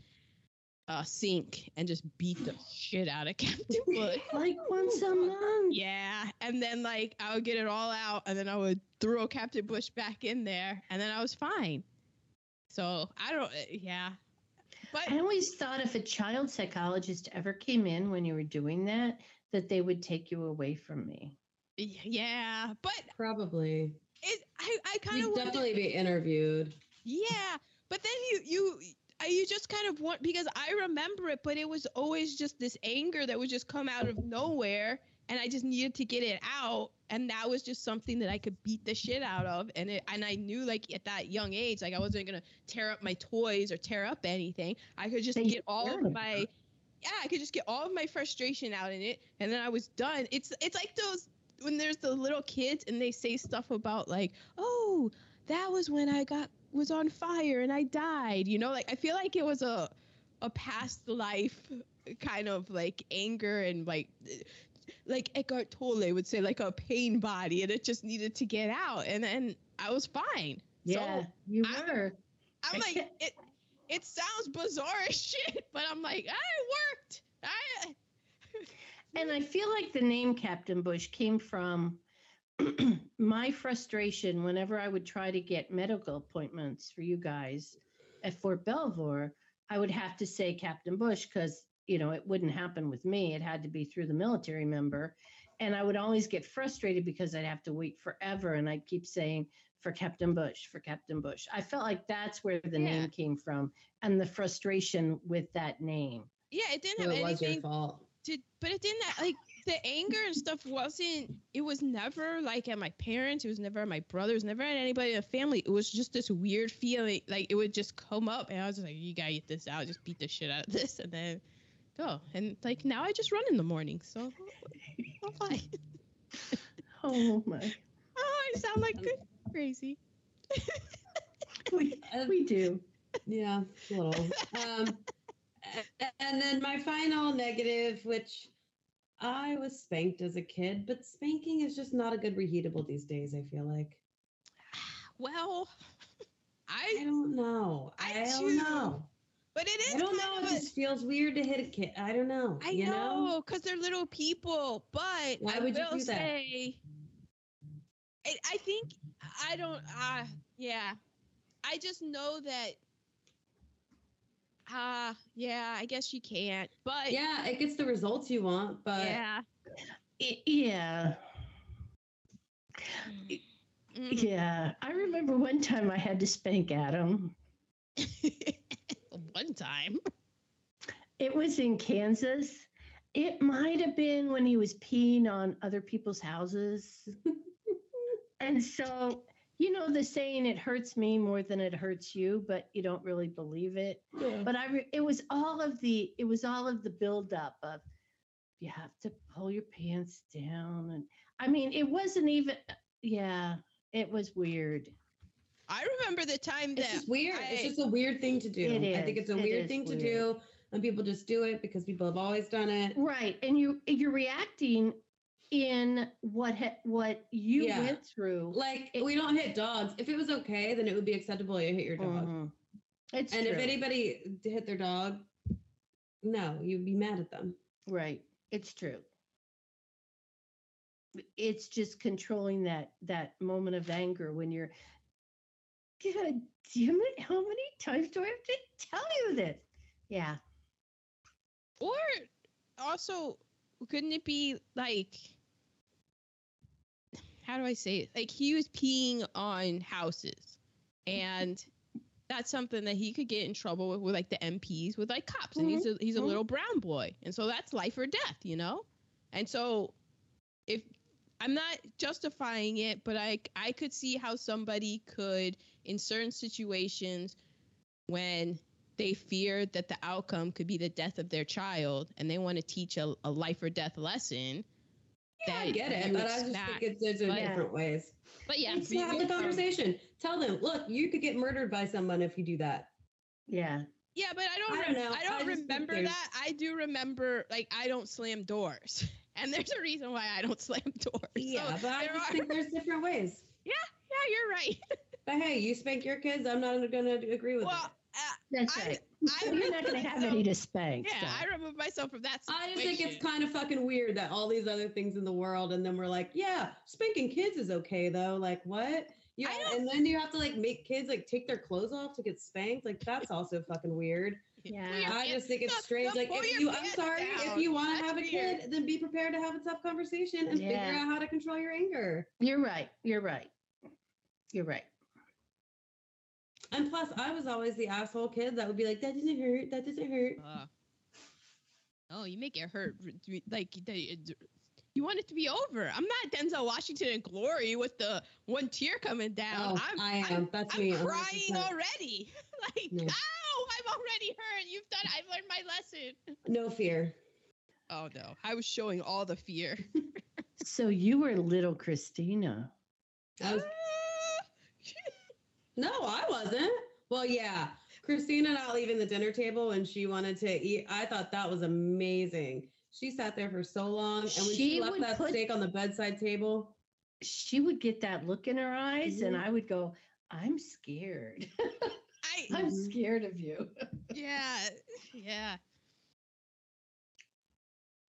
uh, sink and just beat the shit out of Captain Bush. Like once a month. Yeah, and then like I would get it all out, and then I would throw Captain Bush back in there, and then I was fine. So I don't, uh, yeah, but I always thought if a child psychologist ever came in when you were doing that, that they would take you away from me. yeah, but Probably. it, I, I kind You'd of wonder. definitely be interviewed. Yeah, but then you you I- you just kind of want because I remember it, but it was always just this anger that would just come out of nowhere, and I just needed to get it out, and that was just something that I could beat the shit out of, and it and I knew like at that young age, like I wasn't gonna tear up my toys or tear up anything. I could just They get all of my yeah, I could just get all of my frustration out in it, and then I was done. It's it's like those when there's the little kids and they say stuff about like, oh, that was when I got was on fire and I died. You know, like I feel like it was a a past life kind of like anger and like like Eckhart Tolle would say like a pain body and it just needed to get out and then I was fine. Yeah, So you I- were. I'm like it it sounds bizarre as shit, but I'm like, it worked. I And I feel like the name Captain Bush came from my frustration whenever I would try to get medical appointments for you guys at Fort Belvoir. I would have to say Captain Bush because, you know, it wouldn't happen with me. It had to be through the military member. And I would always get frustrated because I'd have to wait forever. And I'd keep saying, for Captain Bush, for Captain Bush. I felt like that's where the Yeah. name came from and the frustration with that name. yeah, it didn't So have it was your anything fault. to but it didn't like the anger and stuff wasn't it was never like at my parents it was never at my brothers never at anybody in the family it was just this weird feeling like it would just come up and i was just like you gotta get this out just beat the shit out of this and then go and like now i just run in the morning so i'm fine Oh my. oh i sound like good crazy We, we do. Yeah, a little. um, and then my final negative, which I was spanked as a kid, but spanking is just not a good reheatable these days. I feel like well I i don't know. I I, don't know. but it is I don't know. It just feels weird to hit a kid. I don't know. I you know, because they're little people. But Why I would you do that? say, I, I think I don't. Uh, yeah, I just know that. Ah, uh, yeah. I guess you can't. But Yeah, it gets the results you want, but yeah. I- yeah. Mm. Yeah. I remember one time I had to spank Adam. One time. It was in Kansas. It might have been when he was peeing on other people's houses. and so, you know, the saying, it hurts me more than it hurts you, but you don't really believe it. yeah. But I, re- it was all of the, it was all of the buildup of you have to pull your pants down. And I mean, it wasn't even, yeah, it was weird. I remember the time It's that just weird. I- it's just a weird thing to do. It I think it's a It weird is thing to do, and people just do it because people have always done it. Right. And you, you're reacting in what, ha- what you Yeah. went through. Like It- we don't hit dogs. If it was okay, then it would be acceptable you hit your dog. Mhm. It's And true. if anybody hit their dog, no, you'd be mad at them. right. It's true. It's just controlling that that moment of anger when you're God damn it, how many times do I have to tell you this? Yeah. Or also, couldn't it be like, how do I say it? Like he was peeing on houses, and that's something that he could get in trouble with, with like the MPs, with like cops, and he's a, he's a mhm. little brown boy, and so that's life or death, you know. And so, if I'm not justifying it, but I I could see how somebody could in certain situations when they fear that the outcome could be the death of their child and they want to teach a, a life or death lesson. Yeah, I get it, you but I just smack. think it's there's a But- different ways. But yeah, Let's have we- the conversation. Tell them, look, you could get murdered by someone if you do that. Yeah. Yeah, but I don't. I don't know. I don't I remember that. I do remember, like, I don't slam doors, and there's a reason why I don't slam doors. Yeah, so but I there just are- think there's different ways. Yeah, yeah, you're right. But hey, you spank your kids. I'm not going to agree with well, that. Uh, That's I- right. I You're not going to have any to spank. yeah, so. I remove myself from that. I just think it's kind of fucking weird that all these other things in the world, and then we're like, yeah, spanking kids is okay though. Like what? Yeah, and then you have to like make kids like take their clothes off to get spanked. Like that's also fucking weird. Yeah. I just think it's strange. Like if you, I'm sorry, down. if you want to have a weird. kid, then be prepared to have a tough conversation and figure out how to control your anger. You're right. You're right. You're right. And plus, I was always the asshole kid that would be like, "That doesn't hurt. That doesn't hurt." Uh, oh, you make it hurt. r- r- Like you want it to be over. I'm not Denzel Washington in Glory with the one tear coming down. Oh, I'm, I am. I'm, That's I'm me. 100%. crying already. like, No. ow, I'm already hurt. You've done. I've learned my lesson. No fear. Oh no, I was showing all the fear. So you were little Christina. I was No, I wasn't. Well, yeah. Christina not leaving the dinner table when she wanted to eat. I thought that was amazing. She sat there for so long, and when she, She left that put- steak on the bedside table, She would get that look in her eyes, and Mhm. I would go, I'm scared. I I'm Mhm. scared of you. yeah yeah.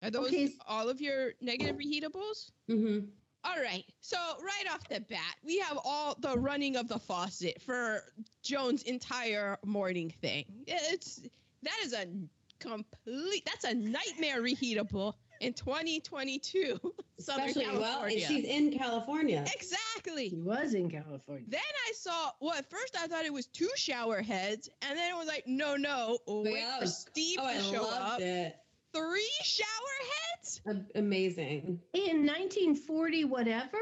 Are those Okay, all of your negative reheatables? mm-hmm. All right. So right off the bat, we have all the running of the faucet for Joan's entire morning thing. It's that is a complete that's a nightmare reheatable in 2022. Southern especially well, and she's in California. exactly. He was in California. Then I saw well at first I thought it was two shower heads, and then it was like, no, no, wait Yeah, for Steve Oh, to I show loved up. it. Three shower heads? A- amazing. In 1940, whatever?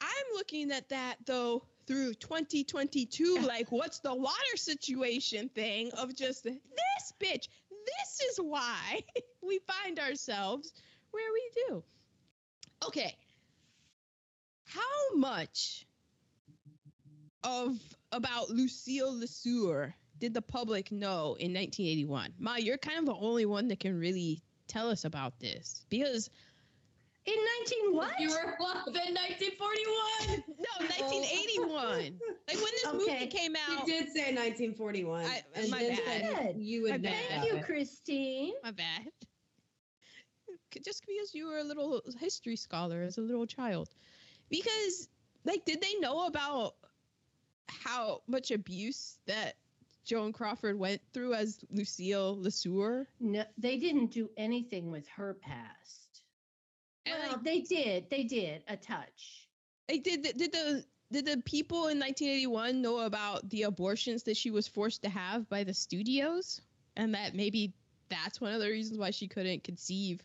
I'm looking at that though through 2022, like what's the water situation thing of just this bitch. This is why we find ourselves where we do. Okay. How much of about Lucille Lesueur did the public know in 1981? Ma, you're kind of the only one that can really tell us about this because In 19 what? You were alive in 1941. no, 1981. Like when this Okay. movie came out. She did say 1941. I- and my then bad. said you would My know. Thank you. Christine. My bad. Just because you were a little history scholar as a little child. Because, like, did they know about how much abuse that Joan Crawford went through as Lucille Lesueur? No, they didn't do anything with her past. And, well, like, they did. They did a touch. like, did, did the did the people in 1981 know about the abortions that she was forced to have by the studios, and that maybe that's one of the reasons why she couldn't conceive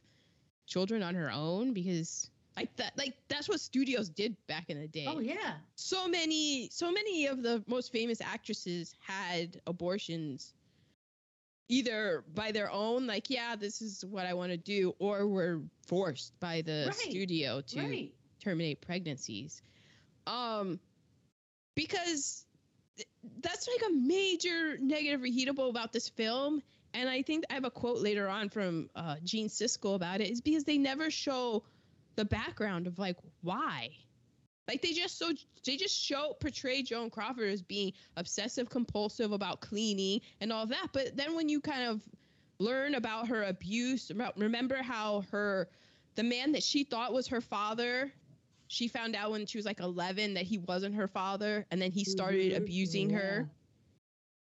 children on her own because like that like that's what studios did back in the day. Oh yeah. So many so many of the most famous actresses had abortions either by their own like yeah this is what I want to do or were forced by the Right, studio to Right. terminate pregnancies. Um, because that's like a major negative reheatable about this film. And I think I have a quote later on from uh, Gene Siskel about it. Is because they never show the background of like why. Like they just so they just show portray Joan Crawford as being obsessive compulsive about cleaning and all that. But then when you kind of learn about her abuse, about remember how her the man that she thought was her father she found out when she was like 11 that he wasn't her father and then he started Mhm, abusing her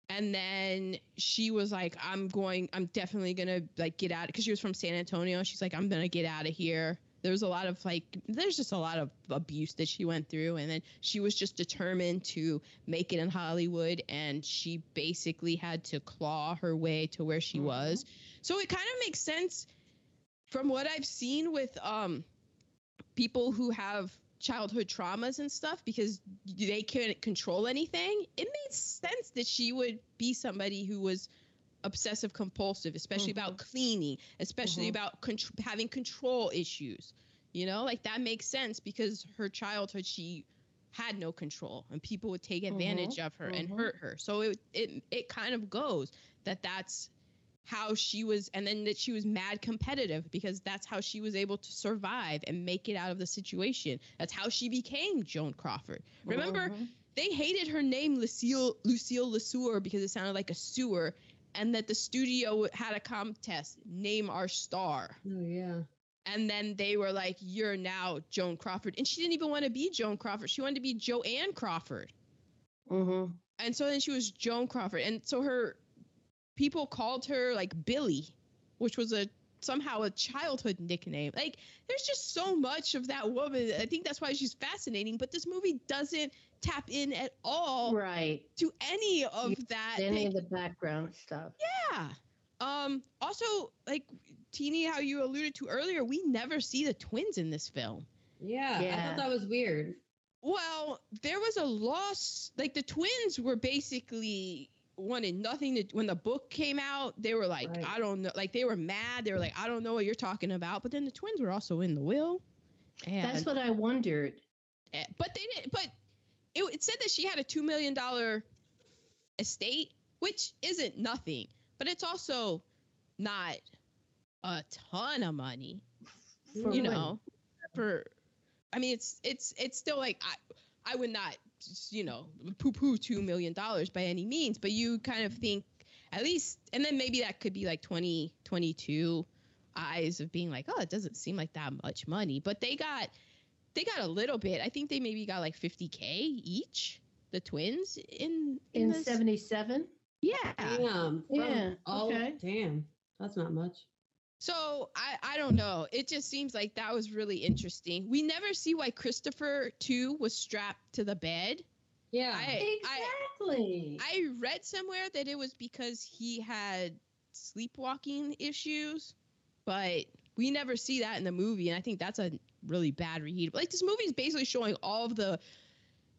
and then she was like i'm going i'm definitely gonna like get out because she was from san antonio she's like i'm gonna get out of here there was a lot of like there's just a lot of abuse that she went through and then she was just determined to make it in hollywood and she basically had to claw her way to where she Mhm. was so it kind of makes sense from what i've seen with um people who have childhood traumas and stuff because they couldn't control anything, it made sense that she would be somebody who was obsessive compulsive, especially about cleaning, especially Mhm. about contr- having control issues. You know, like that makes sense because her childhood, she had no control and people would take advantage of her and hurt her. So it it it kind of goes that that's how she was and then that she was mad competitive because that's how she was able to survive and make it out of the situation. That's how she became Joan Crawford. Remember Mhm. they hated her name Lucille Lucille LeSueur because it sounded like a sewer and that the studio had a contest name our star. Oh yeah. and then they were like you're now Joan Crawford. And she didn't even want to be Joan Crawford. She wanted to be Joanne Crawford. Mm-hmm. and so then she was Joan Crawford. And so her people called her like Billy which was a somehow a childhood nickname like there's just so much of that woman I think that's why she's fascinating but this movie doesn't tap in at all Right. to any of that. Any They- of the background stuff. yeah. Um. Also, like Teeny, how you alluded to earlier, we never see the twins in this film. Yeah. yeah. I thought that was weird. Well, there was a loss. Like the twins were basically wanted nothing to. When the book came out, they were like, Right. I don't know. Like they were mad. They were like, I don't know what you're talking about. But then the twins were also in the will. And, That's what I wondered. eh, But they didn't. But it, it said that she had a two million dollar estate, which isn't nothing, but it's also not a ton of money. For you what? know, for I mean, it's it's it's still like I I would not you know poo poo two million dollars by any means, but you kind of think at least, and then maybe that could be like 20, 22 eyes of being like, oh, it doesn't seem like that much money, but they got they got a little bit. I think they maybe got like 50k each. The twins in in, In 77? yeah. Damn. Yeah, all- okay. Damn. That's not much. So I I don't know. It just seems like that was really interesting. We never see why Christopher too was strapped to the bed. Yeah. I- Exactly. I read somewhere that it was because he had sleepwalking issues, but we never see that in the movie, and I think that's a really bad read. Like this movie is basically showing all of the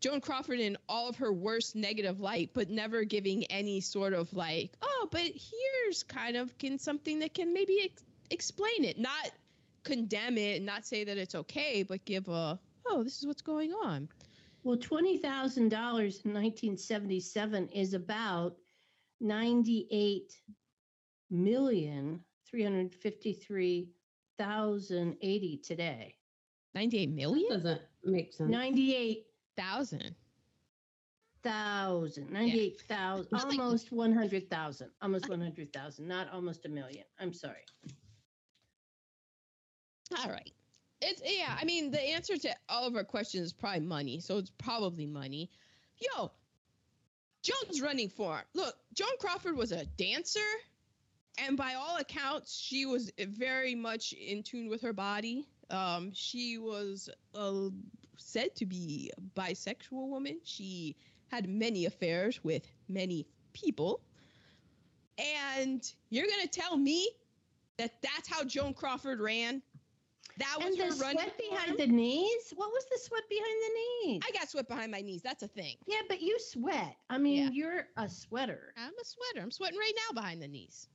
Joan Crawford in all of her worst negative light, but never giving any sort of like, oh, but here's kind of can something that can maybe ex- explain it, not condemn it, not say that it's okay, but give a, oh, this is what's going on. Well, twenty thousand dollars in nineteen seventy-seven is about ninety-eight million three hundred fifty-three thousand eighty today. Ninety-eight That doesn't make sense. Ninety-eight thousand. thousand, ninety-eight thousand, Not almost one hundred thousand, almost one hundred thousand, not almost a million. I'm sorry. All right. It's yeah. I mean, the answer to all of our questions is probably money. So it's probably money. Yo, Joan's running for. Look, Joan Crawford was a dancer, and by all accounts, she was very much in tune with her body. Um, she was uh, said to be a bisexual woman. She had many affairs with many people. And you're gonna tell me that that's how Joan Crawford ran? That was And the running sweat form? behind the knees? What was the sweat behind the knees? I got sweat behind my knees. That's a thing. yeah, but you sweat. I mean, Yeah. you're a sweater. I'm a sweater. I'm sweating right now behind the knees.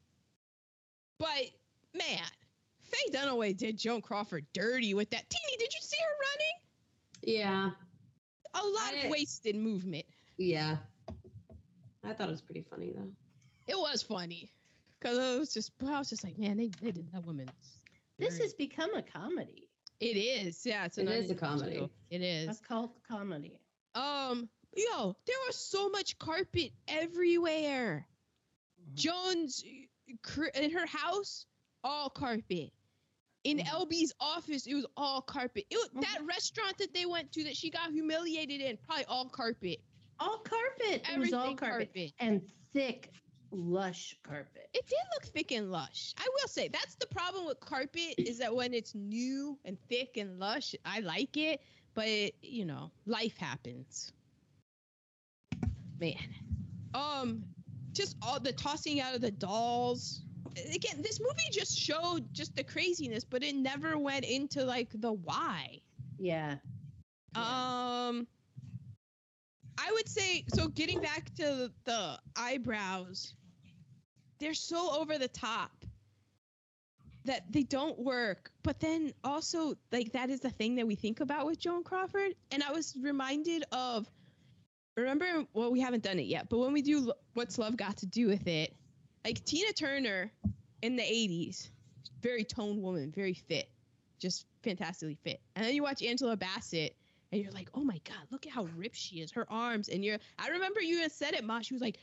But man, Faye Dunaway did Joan Crawford dirty with that. Teeny, did you see her running? Yeah. A lot I- of wasted movement. Yeah. I thought it was pretty funny though. It was funny. Cause I was just I was just like, man, they, they did that woman. This has become a comedy, it is. Yeah, it's It an is a comedy. It is. It a cult comedy. Um, yo, there was so much carpet everywhere. Joan's cr- in her house, all carpet. In Mhm. LB's office, it was all carpet. It was, Mhm. That restaurant that they went to that she got humiliated in, probably all carpet. All carpet. Everything It was all carpet. carpet. and thick, lush carpet. It did look thick and lush. I will say that's the problem with carpet is that when it's new and thick and lush, I like it, but you know, life happens. Man. Um just all the tossing out of the dolls. Again, this movie just showed just the craziness, but it never went into like the why. Yeah. Yeah. Um, I would say so. Getting back to the eyebrows, they're so over the top that they don't work. But then also, like that is the thing that we think about with Joan Crawford. And I was reminded of, remember, well, we haven't done it yet, but when we do What's Love Got to Do with It, like Tina Turner in the 80s, very toned woman, very fit, just fantastically fit. And then you watch Angela Bassett. And you're like, oh my God, look at how ripped she is. Her arms. And you're, I remember you had said it, Ma. She was like,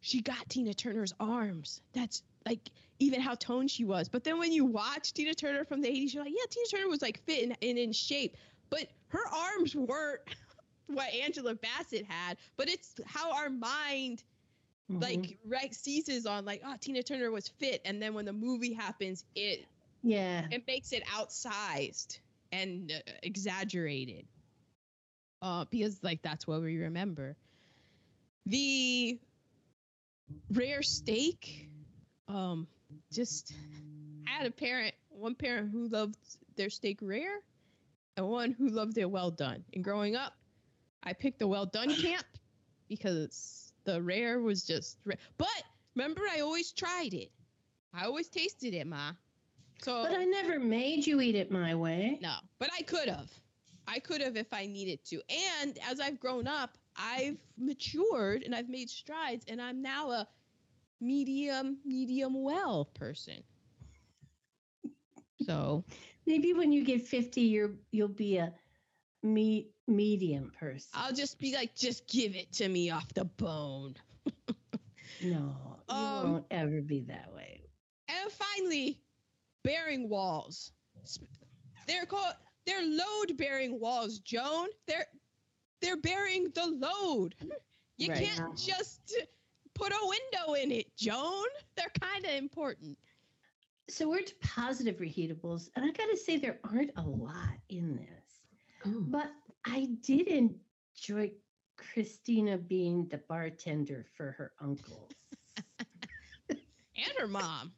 she got Tina Turner's arms. That's like even how toned she was. But then when you watch Tina Turner from the 80s, you're like, yeah, Tina Turner was like fit and, and in shape, but her arms weren't what Angela Bassett had. But it's how our mind Mhm. like right seizes on like, oh, Tina Turner was fit, and then when the movie happens, it yeah. it makes it outsized and uh, exaggerated uh because like that's what we remember the rare steak um just i had a parent one parent who loved their steak rare and one who loved it well done and growing up i picked the well done camp because the rare was just rare. but remember i always tried it i always tasted it ma so But I never made you eat it my way. no, but I could have. I could have if I needed to. And as I've grown up, I've matured and I've made strides, and I'm now a medium, medium well person. So Maybe when you get 50, you're you'll be a me medium person. I'll just be like, just give it to me off the bone. no, you Um, won't ever be that way. And finally, bearing walls. They're called they're load bearing walls, Joan. They're they're bearing the load. You Right. can't just put a window in it, Joan. They're kind of important. So we're to positive reheatables, and I got to say there aren't a lot in this, Oh. but I did enjoy Christina being the bartender for her uncles. And her mom.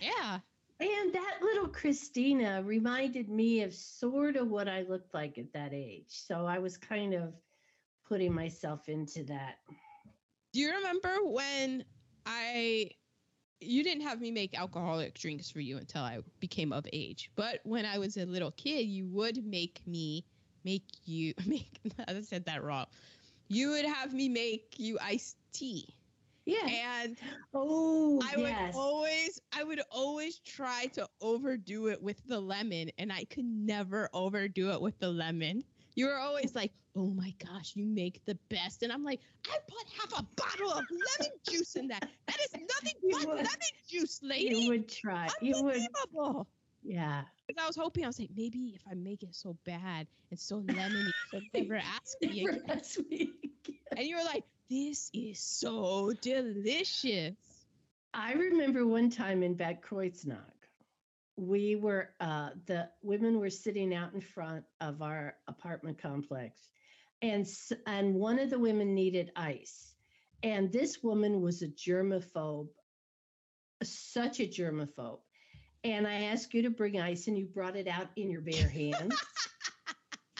Yeah. And that little Christina reminded me of sort of what I looked like at that age. So I was kind of putting myself into that. Do you remember when I you didn't have me make alcoholic drinks for you until I became of age. But when I was a little kid, you would make me make you make I said that wrong. You would have me make you iced tea. Yeah. And Oh, I would always I would always try to overdo it with the lemon and I could never overdo it with the lemon. You were always like, "Oh my gosh, you make the best." And I'm like, "I put half a bottle of lemon juice in that. That is nothing You but would. lemon juice, lady." you would try. You would. Yeah. 'Cause I was hoping I was like, maybe if I make it so bad and so lemony, she'll never ask me again. That's me. And you were like, "This is so delicious." I remember one time in Bad Kreuznach, we were uh, the women were sitting out in front of our apartment complex, and and one of the women needed ice, and this woman was a germaphobe, such a germaphobe, and I asked you to bring ice, and you brought it out in your bare hands,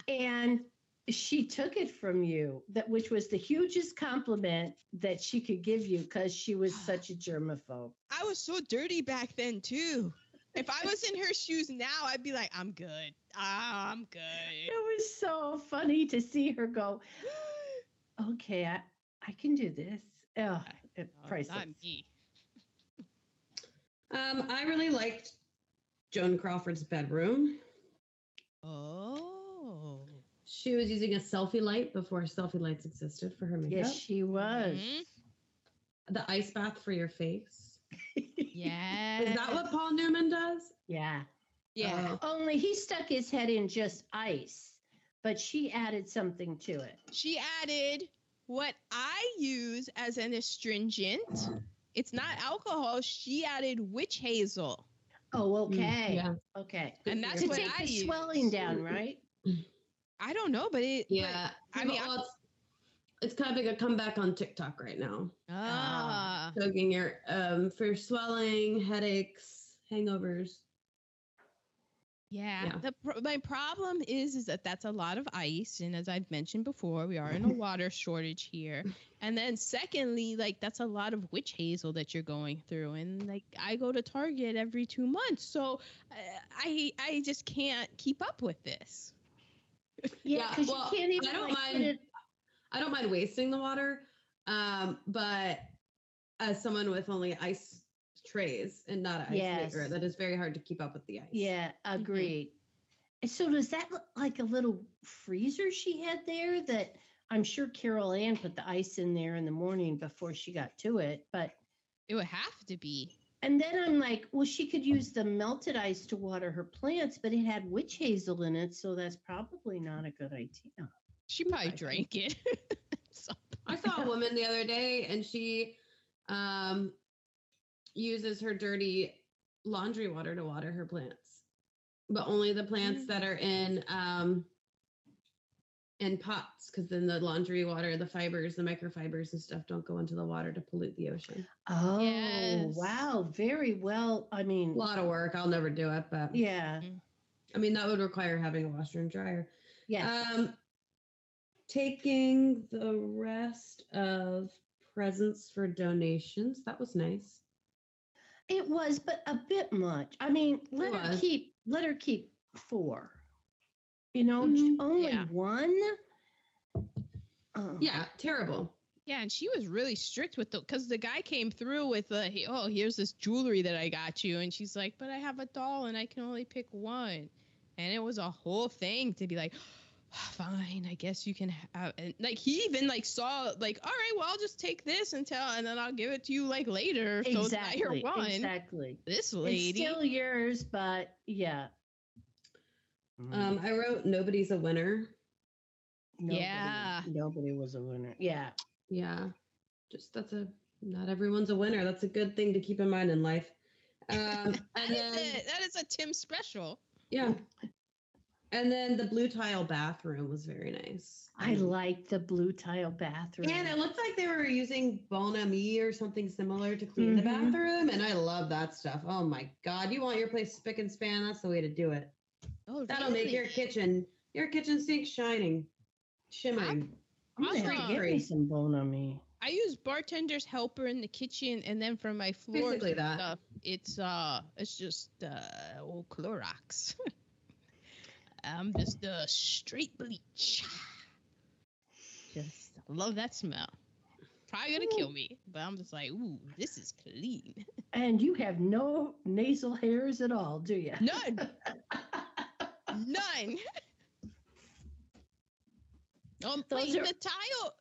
and she took it from you that which was the hugest compliment that she could give you because she was such a germaphobe I was so dirty back then too. If I was in her shoes now, I'd be like, I'm good. Ah, I'm good. it was so funny to see her go okay i, I can do this oh, it, Oh, priceless. not me. Um, I really liked Joan Crawford's bedroom. Oh. She was using a selfie light before selfie lights existed for her makeup. yes she was Mhm. The ice bath for your face. Yeah. Is that what Paul Newman does? yeah Yeah. Oh. only he stuck his head in just ice but she added something to it She added what I use as an astringent. It's not alcohol. She added witch hazel. oh okay Mm, Yeah. okay And that's to what take I the use. swelling down right I don't know, but it. Yeah. I mean, well, it's, it's kind of like a comeback on TikTok right now. But, ah. Soaking your um for swelling, headaches, hangovers. Yeah. Yeah. The pro- my problem is is that that's a lot of ice, and as I've mentioned before, we are in a water shortage here. And then secondly, like that's a lot of witch hazel that you're going through, and like I go to Target every two months, so uh, I I just can't keep up with this. Yeah, Yeah, because well, you can't even I don't like, mind- it- I don't mind wasting the water, um, but as someone with only ice trays and not an ice maker, that is very hard to keep up with the ice. Yeah, agreed. And So does that look like a little freezer she had there that I'm sure Carol Ann put the ice in there in the morning before she got to it, but It would have to be. And then I'm like, well, she could use the melted ice to water her plants, but it had witch hazel in it, so that's probably not a good idea. She probably I see. drank it. So- I saw a woman the other day and she um, uses her dirty laundry water to water her plants, but only the plants Mm. that are in um, in pots because then the laundry water, the fibers, the microfibers and stuff don't go into the water to pollute the ocean. Oh, Yes. wow, very well. I mean, A lot of work. I'll never do it, but yeah, I mean that would require having a washer and dryer. yeah. Um, taking the rest of presents for donations. That was nice. It was, but a bit much. I mean, let her keep let her keep four. You know, j- Mhm. only Yeah. one. Oh. Yeah, terrible. Yeah, and she was really strict with the because the guy came through with the oh here's this jewelry that I got you, and she's like, but I have a doll and I can only pick one, and it was a whole thing to be like, fine, I guess you can have, and like he even like saw like all right, well I'll just take this until and then I'll give it to you like later, so it's not your Exactly. one. Exactly. This lady. It's still yours, but yeah. Um, I wrote nobody's a winner. Nobody- yeah. Nobody was a winner. Yeah. Yeah, just that's a not everyone's a winner. That's a good thing to keep in mind in life. Um, that and is then it. That is a Tim special. yeah, and then the blue tile bathroom was very nice. I Um, like the blue tile bathroom. And it looked like they were using Bon Ami or something similar to clean the Mhm. bathroom, and I love that stuff. Oh my god, you want your place spick and span? That's the way to do it. Oh, That'll make your kitchen, your kitchen sink shining, shimmering. I'm gonna have to Awesome. me some Bon Ami. I use bartender's helper in the kitchen, and then for my floor Basically that. stuff, it's uh, it's just uh, old Clorox. I'm just uh, straight bleach. Just love that smell. Probably gonna kill me, but I'm just like, ooh, this is clean. And you have no nasal hairs at all, do you? None, none. Um, Those wait, are- the tile.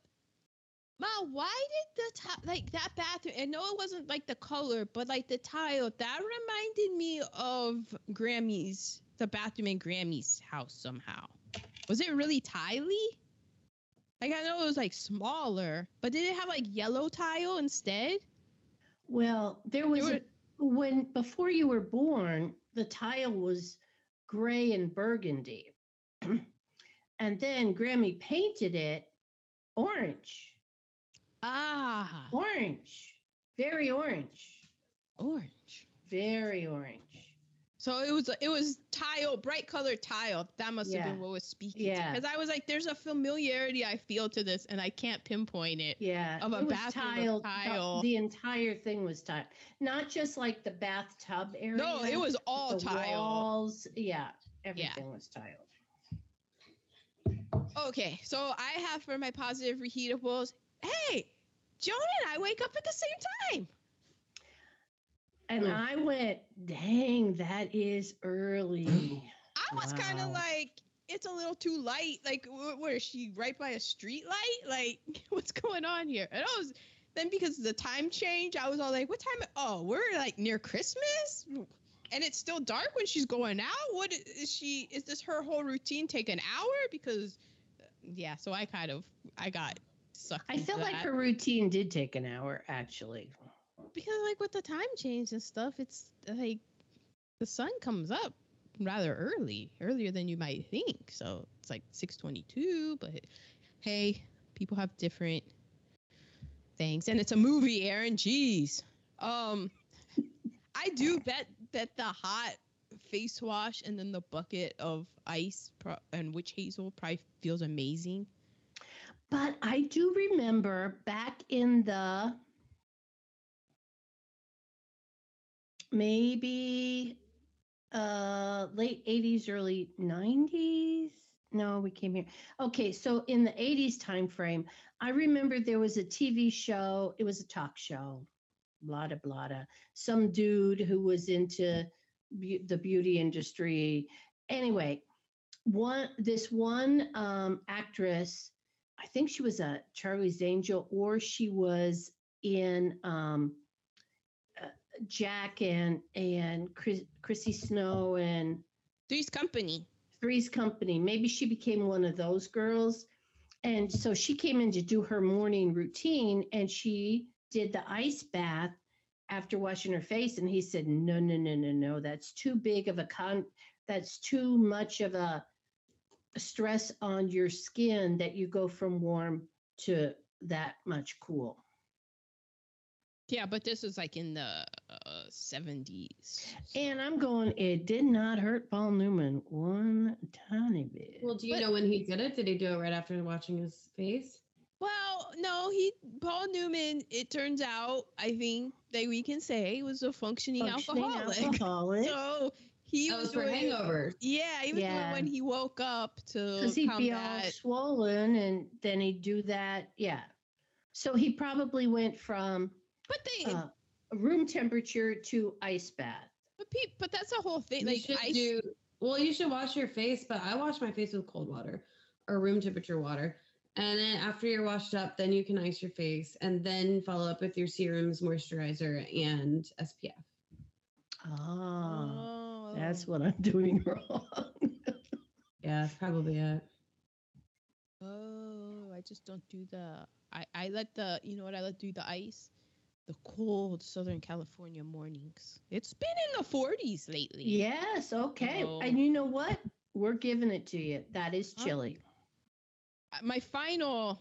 Ma, why did the tile like that bathroom? I know it wasn't like the color, but like the tile that reminded me of Grammy's, the bathroom in Grammy's house somehow. Was it really tiley? Like I know it was like smaller, but did it have like yellow tile instead? Well, there was were- a, when before you were born, the tile was gray and burgundy. and then Grammy painted it orange. Ah, Orange. Very orange. orange. Very orange. So it was it was tile, bright colored tile. That must have been what was speaking. Yeah. Because I was like, there's a familiarity I feel to this, and I can't pinpoint it. Yeah. Of a it was bathroom with tiled. The- tile. The, entire thing was tiled. Not just like the bathtub area. No, it was all tile. Walls. Yeah. Everything was tiled. Okay, so I have for my positive reheatables. Hey, Joan and I wake up at the same time. And. I went, dang, that is early. I was kind of like, it's a little too light. Like, wh- what is she right by a street light? Like, what's going on here? And I was then because of the time change, I was all like, what time? Oh, we're like near Christmas, and it's still dark when she's going out. What i- is she? Is this her whole routine take an hour? Because, uh, yeah. So I kind of I got sucked. I into feel like her routine did take an hour, actually. Because like with the time change and stuff, it's like the sun comes up rather early, earlier than you might think. So it's like 6:22, but hey, people have different things, and it's a movie, Aaron. Jeez. Um, I do bet that the hot face wash and then the bucket of ice pro- and witch hazel probably feels amazing. But I do remember back in the maybe uh late 80s early 90s no we came here. Okay so in the 80s time frame i remember there was a tv show it was a talk show blah blah blah some dude who was into be- the beauty industry. Anyway one this one um actress i think she was a charlie's angel or she was in um jack and and Chris, chrissy snow and Three's Company. Three's Company. Maybe she became one of those girls. And so she came in to do her morning routine and she did the ice bath after washing her face. And he said, No, no, no, no, no. That's too big of a con, that's too much of a stress on your skin that you go from warm to that much cool. Yeah, but this was like in the uh, 70s. And I'm going, it did not hurt Paul Newman one tiny bit. Well, do you But- know when he did it? Did he do it right after watching his face? Well, no, he Paul Newman. It turns out, I think that we can say was a functioning, Functioning alcoholic. alcoholic. So he That was was for doing hangovers. Yeah, even Yeah. when he woke up to because he'd be all swollen and then he'd do that yeah so he probably went from But they, uh, room temperature to ice bath but pe- but that's a whole thing. You Like should I, do well. You should wash your face, but I wash my face with cold water or room temperature water. And then after you're washed up, then you can ice your face, and then follow up with your serums, moisturizer, and SPF. oh, oh, that's what i'm doing wrong Yeah, that's probably it. Oh, I just don't do the. I I let the. You know what? I let do the ice. The cold Southern California mornings. It's been in the 40s lately. yes okay Oh. and you know what we're giving it to you that is chilly Uh, My final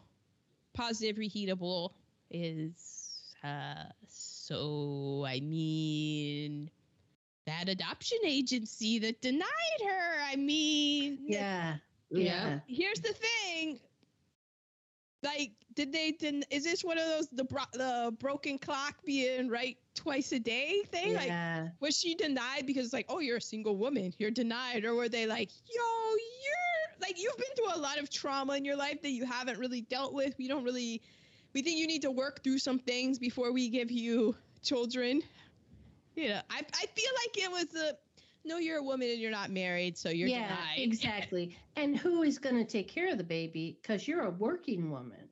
positive reheatable is uh so I mean that adoption agency that denied her. I mean yeah Yeah. here's the thing like did they den- is this one of those the bro- the broken clock being right twice a day thing? Like yeah. was she denied because it's like oh you're a single woman you're denied? Or were they like yo you're like you've been through a lot of trauma in your life that you haven't really dealt with. We don't really we think you need to work through some things before we give you children. Yeah i, I feel like it was a no you're a woman and you're not married so you're yeah denied. exactly. And who is going to take care of the baby? Because you're a working woman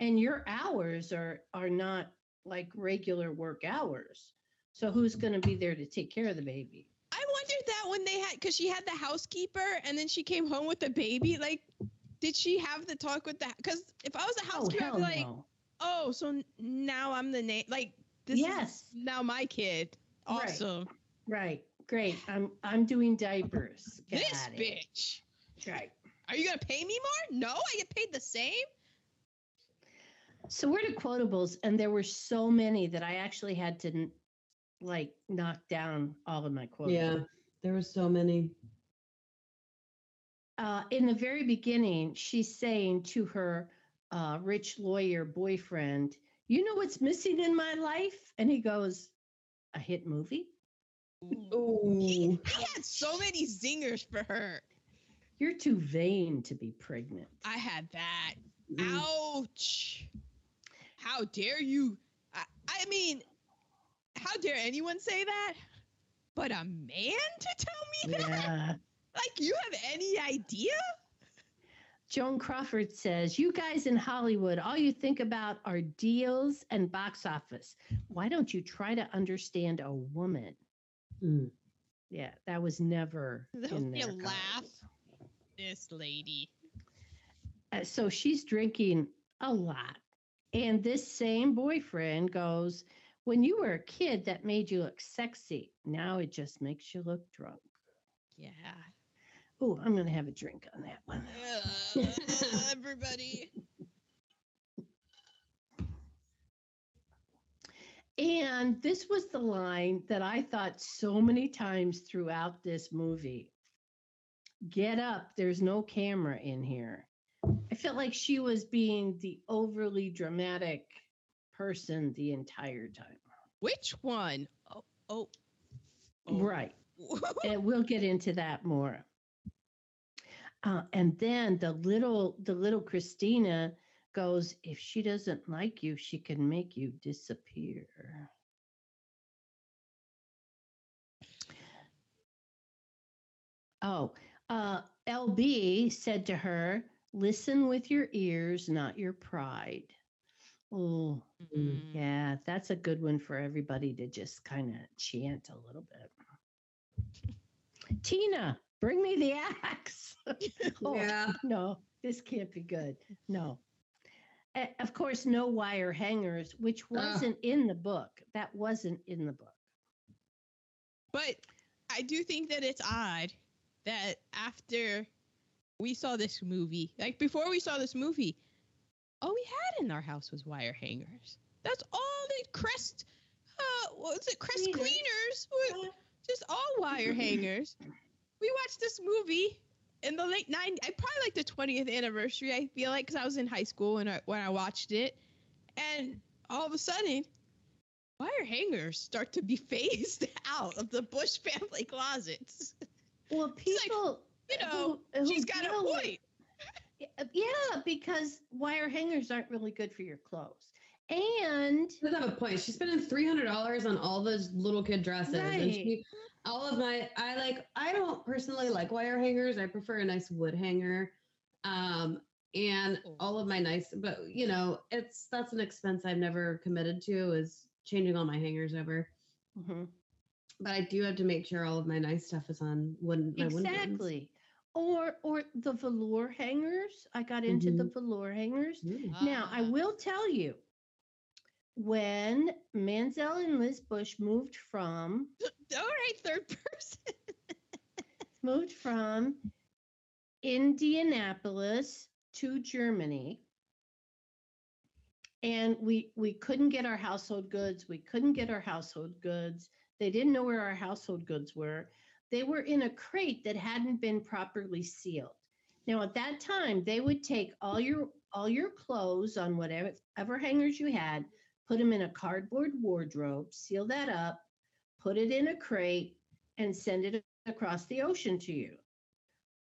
and your hours are are not like regular work hours so who's mm. going to be there to take care of the baby I wondered that when they had, because she had the housekeeper and then she came home with the baby. Like, did she have the talk with that? Because if I was a oh housekeeper, I'd be like, no oh, so now I'm the name. Like, this yes is now my kid. Awesome. right great i'm i'm doing diapers Got This bitch. right Are you going to pay me more? No, I get paid the same. So we're to quotables and there were so many that i actually had to like knock down all of my quotables Yeah. There were so many. uh, in the very beginning, she's saying to her uh, rich lawyer boyfriend, You know what's missing in my life? And he goes, A hit movie? He, Ooh. he had so many zingers for her. You're too vain to be pregnant. I had that. Mm. Ouch. How dare you? I, I mean, how dare anyone say that? But a man to tell me that? Yeah. Like, you have any idea? Joan Crawford says, You guys in Hollywood, all you think about are deals and box office. Why don't you try to understand a woman? Mm. Yeah, that was never You laugh. This lady. Uh, so she's drinking a lot. And this same boyfriend goes, When you were a kid, that made you look sexy. Now it just makes you look drunk. Yeah. Oh, I'm going to have a drink on that one. Uh, everybody. And this was the line that I thought so many times throughout this movie. Get up, there's no camera in here. I felt like she was being the overly dramatic person the entire time. Which one? Oh, oh, oh. Right. and we'll get into that more. Uh, and then the little the little Christina goes, if she doesn't like you, she can make you disappear. Oh, uh, LB said to her, listen with your ears, not your pride. Oh, Mm. yeah, that's a good one for everybody to just kind of chant a little bit. Tina, bring me the axe. oh, Yeah. no, this can't be good. No. A- of course, no wire hangers, which wasn't in the book. That wasn't in the book. But I do think that it's odd that after we saw this movie, like before we saw this movie, all we had in our house was wire hangers. That's all the Crest, uh, what was it, Crest Cleaners. were Just all wire hangers. We watched this movie in the late 90s, I probably like the 20th anniversary, I feel like, because I was in high school when I, when I watched it. And all of a sudden, wire hangers start to be phased out of the Bush family closets. Well, people, You know, who- who she's got a deal with- point. Yeah, because wire hangers aren't really good for your clothes. And She does have a point. She's spending three hundred dollars on all those little kid dresses, and Right. she, all of my, I like. I don't personally like wire hangers. I prefer a nice wood hanger, um, and all of my nice. But you know, it's that's an expense I've never committed to is changing all my hangers over. Mm-hmm. But I do have to make sure all of my nice stuff is on wooden. My wooden exactly. Or or the velour hangers. I got into the velour hangers. Ooh. Now, I Ah. will tell you, when Manzel and Liz Bush moved from All right, third person. moved from Indianapolis to Germany, and we we couldn't get our household goods. We couldn't get our household goods. They didn't know where our household goods were. They were in a crate that hadn't been properly sealed. Now at that time, they would take all your all your clothes on whatever ever hangers you had, put them in a cardboard wardrobe, seal that up, put it in a crate, and send it across the ocean to you.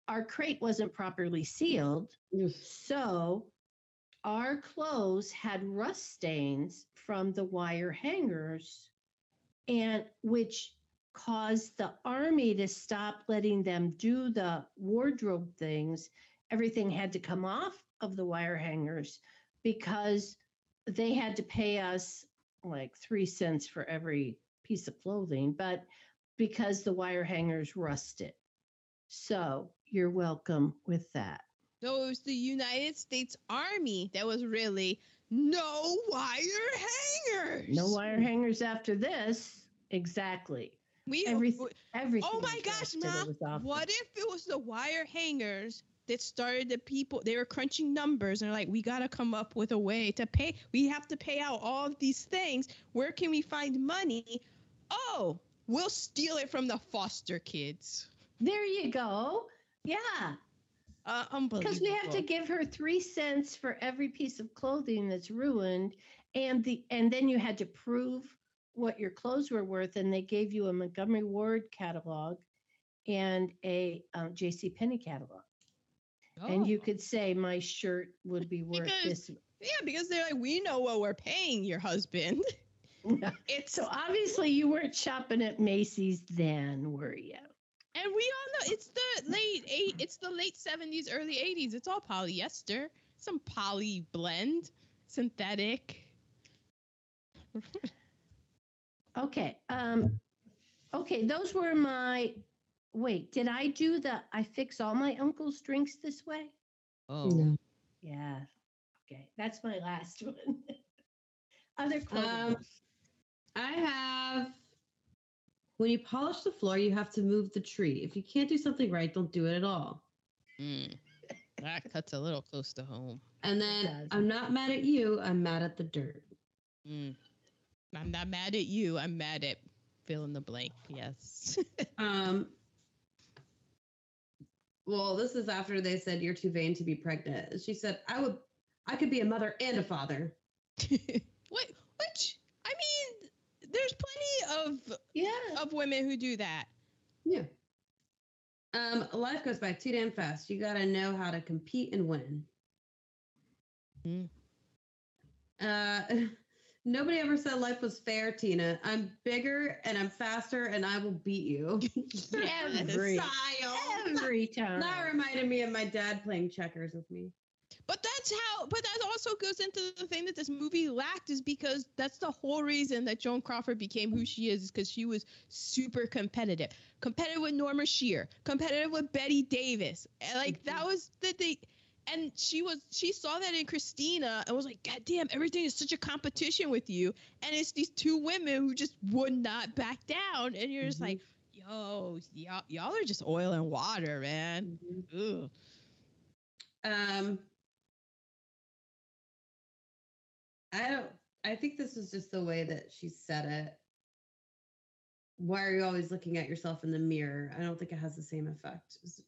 Our crate wasn't properly sealed, Oof. so our clothes had rust stains from the wire hangers, and which caused the army to stop letting them do the wardrobe things. Everything had to come off of the wire hangers because they had to pay us like three cents for every piece of clothing, but because the wire hangers rusted. So you're welcome with that. So it was the United States Army that was really no wire hangers. No wire hangers after this. Exactly. We Everything. Everything. Oh my gosh, rusted. Ma! It was awful. What if it was the wire hangers that started the people? They were crunching numbers and they're like, we got to come up with a way to pay. We have to pay out all of these things. Where can we find money? Oh, we'll steal it from the foster kids. There you go. Yeah. Uh, unbelievable. Because we have to give her three cents for every piece of clothing that's ruined, and the and then you had to prove what your clothes were worth, and they gave you a Montgomery Ward catalog and a um, J.C. Penney catalog, and you Oh. could say my shirt would be worth Because- this. Yeah, because they're like, we know what we're paying your husband. It's so obviously you weren't shopping at Macy's then, were you? And we all know it's the late eight. It's the late seventies, early eighties. It's all polyester, some poly blend, synthetic. Okay. Um, okay, those were my. Wait, did I do the? I fix all my uncle's drinks this way. Oh, No. Yeah. Okay, that's my last one. Other clothing. Um, I have. When you polish the floor, you have to move the tree. If you can't do something right, don't do it at all. Mm. that cuts a little close to home. And then. I'm not mad at you. I'm mad at the dirt. Mm. I'm not mad at you. I'm mad at fill in the blank. Yes. Um. Well, this is after they said you're too vain to be pregnant. She said, "I would, I could be a mother and a father." what? Which? I mean, there's plenty of Yeah. of women who do that. Yeah. Um, life goes by too damn fast. You got to know how to compete and win. Mm. Uh, nobody ever said life was fair, Tina. I'm bigger and I'm faster and I will beat you. Every, Style. every time. That reminded me of my dad playing checkers with me. But that's how. But that also goes into the thing that this movie lacked is because that's the whole reason that Joan Crawford became who she is, is because she was super competitive, competitive with Norma Shearer, competitive with Bette Davis, and like that mm-hmm. was the thing. And she was she saw that in Christina and was like, God damn, everything is such a competition with you. And it's these two women who just would not back down. And you're just Mhm. like, yo, y'all, y'all are just oil and water, man. Ugh. Um, I don't. I think this is just the way that she said it. Why are you always looking at yourself in the mirror? I don't think it has the same effect. It's-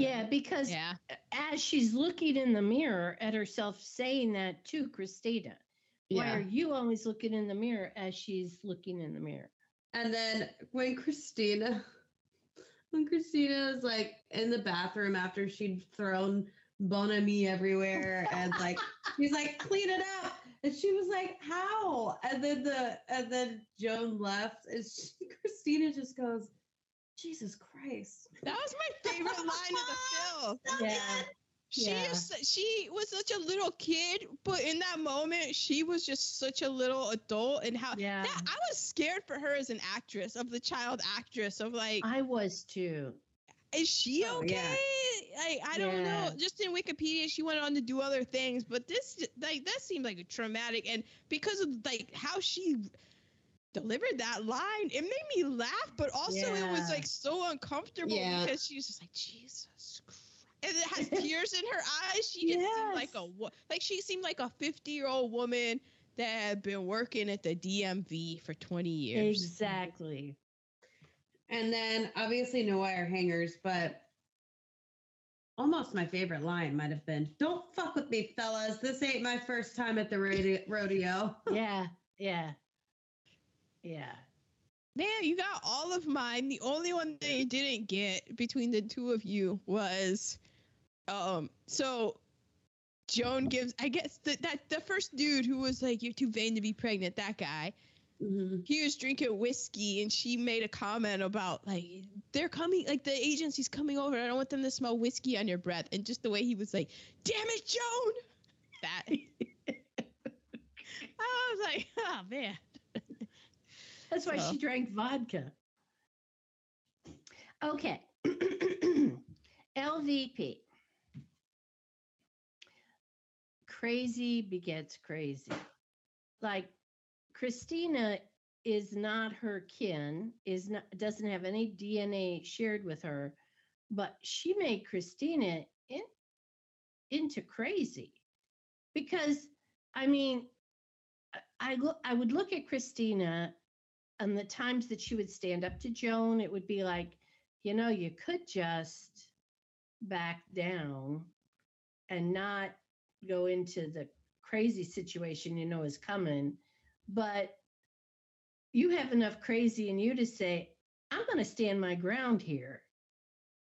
Yeah, because Yeah. as she's looking in the mirror at herself saying that to Christina, why are you always looking in the mirror as she's looking in the mirror? And then when Christina, when Christina is like in the bathroom after she'd thrown Bon Ami everywhere, and like he's like, clean it up. And she was like, how? And then the and then Joan left, and she, Christina just goes, Jesus Christ. That was my favorite line of the film. Yeah. She Yeah. just she was such a little kid, but in that moment she was just such a little adult and how Yeah. that, I was scared for her as an actress, of the child actress, of like, I was too. is she Oh, okay? yeah. Like I don't Yeah. know. Just in Wikipedia, she went on to do other things, but this like that seemed like a traumatic and because of like how she delivered that line, it made me laugh, but also it was like so uncomfortable Yeah. because she was just like Jesus Christ. And it has tears in her eyes. She just seemed like a like she seemed like a 50 year old woman that had been working at the DMV for 20 years. Exactly. And then obviously no wire hangers, but almost my favorite line might have been, "Don't fuck with me, fellas. This ain't my first time at the rodeo." rodeo." Yeah. Yeah. Yeah. Man, you got all of mine. The only one that you didn't get between the two of you was, um, so Joan gives, I guess the, that the first dude who was like, "You're too vain to be pregnant." That guy, Mhm. he was drinking whiskey, and she made a comment about like they're coming, like the agency's coming over. I don't want them to smell whiskey on your breath. And just the way he was like, "Damn it, Joan!" That I was like, "Oh man." That's why So- she drank vodka. Okay. LVP. Crazy begets crazy. Like Christina is not her kin, is not doesn't have any DNA shared with her, but she made Christina in, into crazy. Because I mean, I- I look I would look at Christina and the times that she would stand up to Joan, it would be like, you know, you could just back down and not go into the crazy situation you know is coming. But you have enough crazy in you to say, I'm going to stand my ground here.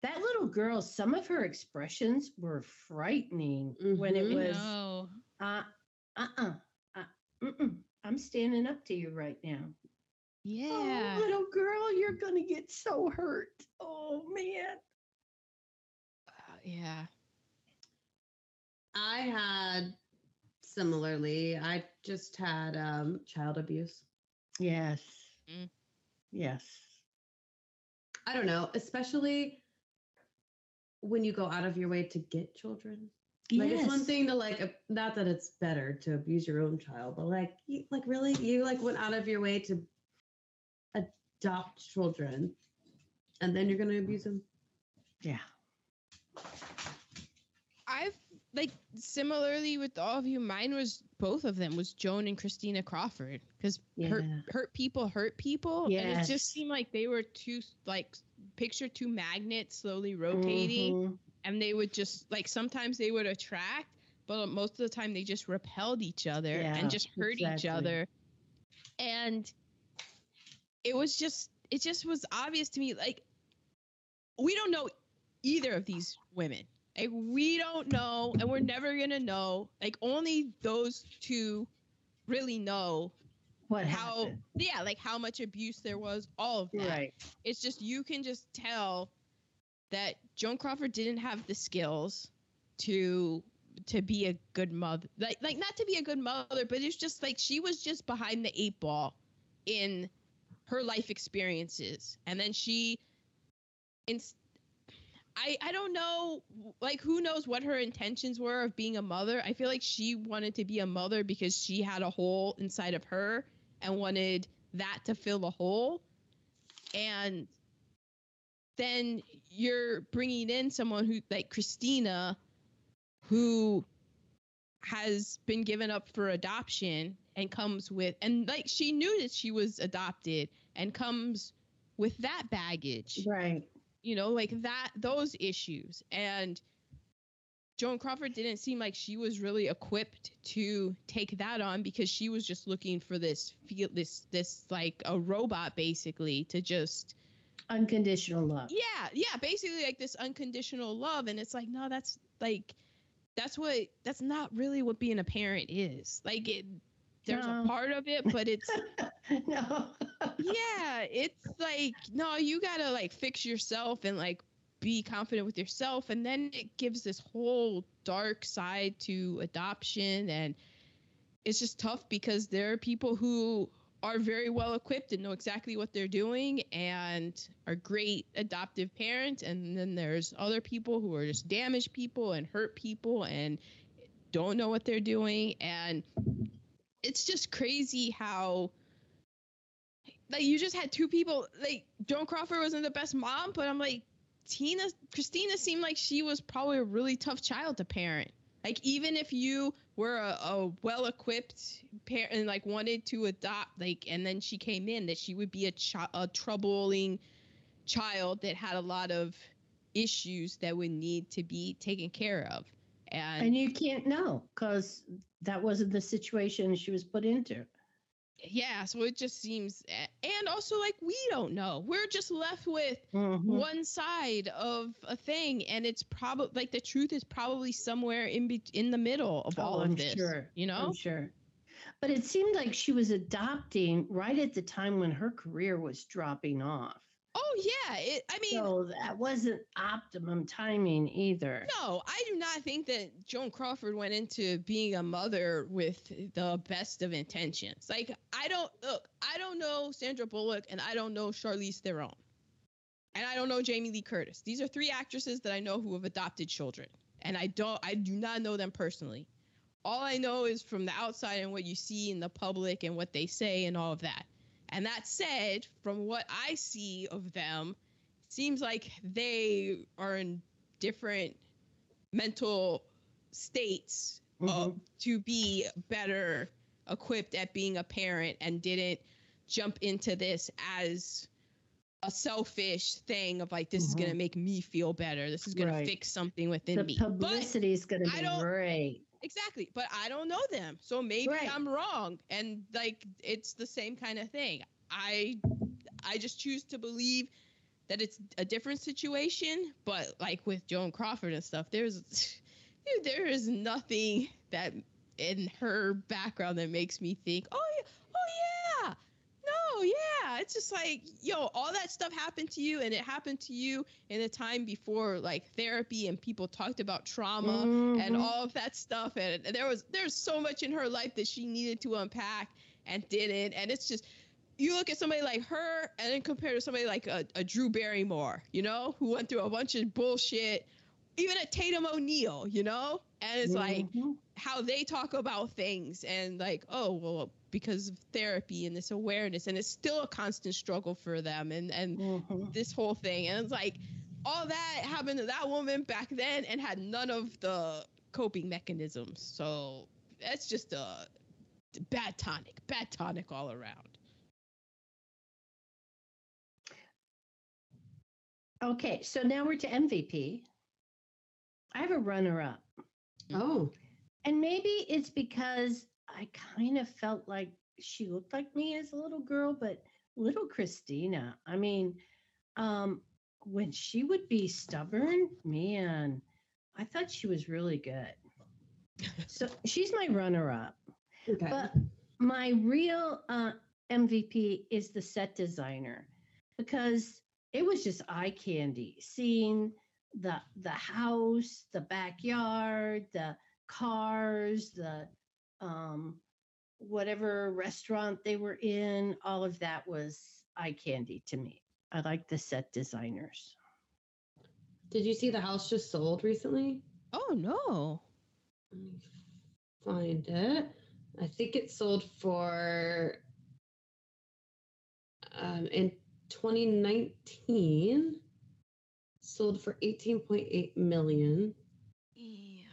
That little girl, some of her expressions were frightening when it Mhm. was, No. uh, uh-uh, uh, mm-mm, I'm standing up to you right now. Yeah. Oh, little girl, you're going to get so hurt. Oh, man. Uh, yeah. I had similarly. I just had um, child abuse. Yes. Mm. Yes. I don't know, especially when you go out of your way to get children. Like it's one thing to like, not that it's better to abuse your own child, but like, you, like really, you like went out of your way to adopt children, and then you're gonna abuse them. Yeah. I've like similarly with all of you, mine was both of them was Joan and Christina Crawford because hurt Yeah. hurt people hurt people, and it just seemed like they were two like picture two magnets slowly rotating, Mhm. and they would just like sometimes they would attract, but most of the time they just repelled each other Yeah, and just hurt each exactly. other, and it was just it just was obvious to me like we don't know either of these women. Like we don't know, and we're never gonna know. Like only those two really know What how. happened? Yeah, like how much abuse there was. All of that. Right. It's just you can just tell that Joan Crawford didn't have the skills to to be a good mother. Like like not to be a good mother, but it's just like she was just behind the eight ball in her life experiences. And then she in I I don't know like who knows what her intentions were of being a mother. I feel like she wanted to be a mother because she had a hole inside of her and wanted that to fill the hole. And then you're bringing in someone who like Christina who has been given up for adoption and comes with and like she knew that she was adopted and comes with that baggage Right. you know like that those issues and joan crawford didn't seem like she was really equipped to take that on because she was just looking for this feel this this like a robot basically to just Unconditional love. yeah yeah basically like this unconditional love and it's like no that's like that's what that's not really what being a parent is like it there's No. a part of it but it's no. yeah it's like no you gotta like fix yourself and like be confident with yourself and then it gives this whole dark side to adoption and it's just tough because there are people who are very well equipped and know exactly what they're doing and are great adoptive parents and then there's other people who are just damaged people and hurt people and don't know what they're doing and it's just crazy how like you just had two people like Joan Crawford wasn't the best mom, but I'm like Tina Christina seemed like she was probably a really tough child to parent. Like even if you were a, a well equipped parent and like wanted to adopt, like and then she came in that she would be a, chi- a troubling child that had a lot of issues that would need to be taken care of. And, And you can't know because that wasn't the situation she was put into. yeah, so it just seems and also like we don't know. We're just left with Mhm. one side of a thing and it's probably like the truth is probably somewhere in be- in the middle of all Oh, of I'm this sure. you know I'm sure. But it seemed like she was adopting right at the time when her career was dropping off. Oh yeah it, i mean So that wasn't optimum timing either. no i do not think that joan crawford went into being a mother with the best of intentions. Like i don't look i don't know sandra bullock and i don't know charlize theron. And i don't know jamie lee curtis. These are three actresses that i know who have adopted children. And i don't i do not know them personally. All I know is from the outside and what you see in the public and what they say and all of that. And that said, from what I see of them, seems like they are in different mental states uh, Mhm. to be better equipped at being a parent and didn't jump into this as a selfish thing of like this is Mhm. gonna make me feel better. This is gonna Right. fix something within The me. But publicity is going to I be don't- great. Exactly, but I don't know them, so maybe Right. I'm wrong, and like it's the same kind of thing. I I just choose to believe that it's a different situation, but like with Joan Crawford and stuff, there's dude, there is nothing that in her background that makes me think, oh yeah, oh yeah, no, yeah. It's just like yo, all that stuff happened to you, and it happened to you in a time before like therapy and people talked about trauma and Mhm. all of that stuff and there was there's so much in her life that she needed to unpack and didn't and it's just you look at somebody like her and then compare to somebody like a, a drew barrymore you know who went through a bunch of bullshit even a tatum o'neal you know and it's like Mhm. how they talk about things and like oh well because of therapy and this awareness and it's still a constant struggle for them and and Mhm. this whole thing and it's like all that happened to that woman back then and had none of the coping mechanisms. So that's just a bad tonic, bad tonic all around. Okay, so now we're to MVP. I have a runner up. Oh, And maybe it's because I kind of felt like she looked like me as a little girl, but little Christina, I mean, um, when she would be stubborn, man, I thought she was really good. So she's my runner up. okay. But my real uh, MVP is the set designer because it was just eye candy seeing the the house, the backyard, the cars, the um, whatever restaurant they were in. All of that was eye candy to me. I like the set designers. Did you see the house just sold recently? Oh no. Let me find it. I think it sold for um, in 2019 sold for 18.8 million. Yeah.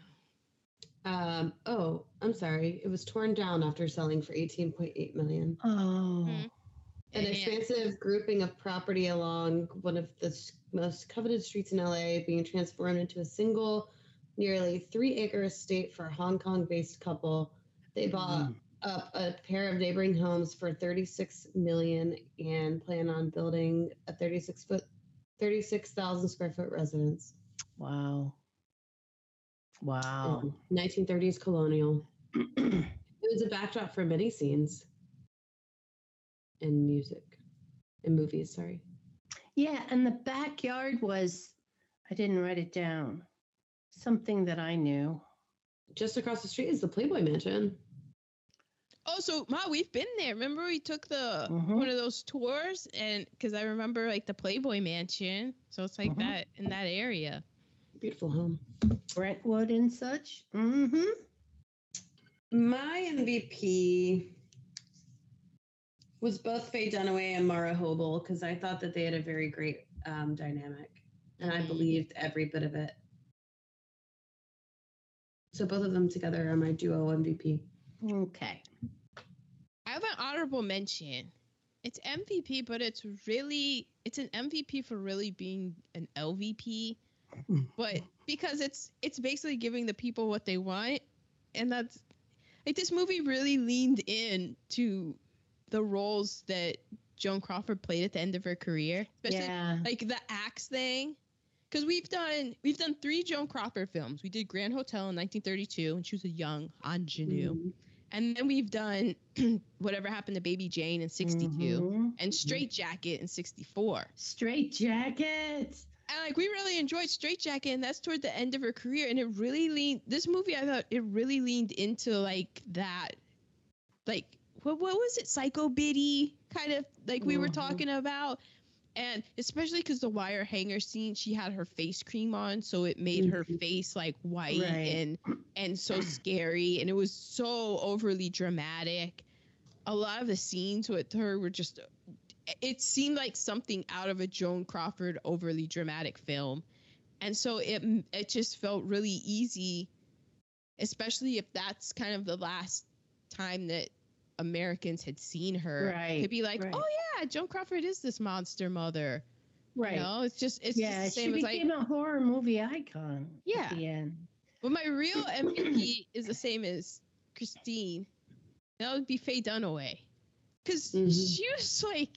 Um, oh, I'm sorry. It was torn down after selling for 18.8 million. Oh, Mhm. An Yeah. expansive grouping of property along one of the most coveted streets in LA being transformed into a single, nearly three acre estate for a Hong Kong based couple. They bought up a pair of neighboring homes for 36 million and plan on building a 36 foot 36,000 square foot residence. wow. Wow. Um, 1930s colonial. it was a backdrop for many scenes and music and movies, sorry. Yeah, and the backyard was, I didn't write it down, something that I knew. Just across the street is the Playboy Mansion. Oh, so Ma, we've been there. Remember we took the Mhm. one of those tours, and because I remember like the Playboy Mansion, so it's like Mhm. that in that area. Beautiful home. Brentwood and such. Mm-hmm. My MVP was both Faye Dunaway and Mara Hobel because I thought that they had a very great um, dynamic, and I believed every bit of it. So both of them together are my duo MVP. Okay. I have an honorable mention. It's MVP, but it's really it's an MVP for really being an LVP, but because it's it's basically giving the people what they want, and that's like this movie really leaned in to the roles that Joan Crawford played at the end of her career, especially yeah. like the axe thing because we've done we've done three joan crawford films we did grand hotel in 1932 and she was a young ingenue Mhm. And then we've done whatever happened to baby jane in 62 Mhm. and straight jacket in 64 Straight jacket. and like we really enjoyed straight jacket and that's toward the end of her career and it really leaned this movie i thought it really leaned into like that like what, what was it psycho biddy kind of like we were Mhm. talking about and especially because the wire hanger scene she had her face cream on so it made her Mhm. face like white Right. and and so scary and it was so overly dramatic a lot of the scenes with her were just it seemed like something out of a joan crawford overly dramatic film and so it it just felt really easy especially if that's kind of the last time that americans had seen her Right, to be like right. oh yeah joan crawford is this monster mother Right. you know it's just it's yeah, just the she same as like became a horror movie icon. Yeah. At the end. But my real MVP is the same as Christine. That would be Faye Dunaway. Because Mhm. she was like,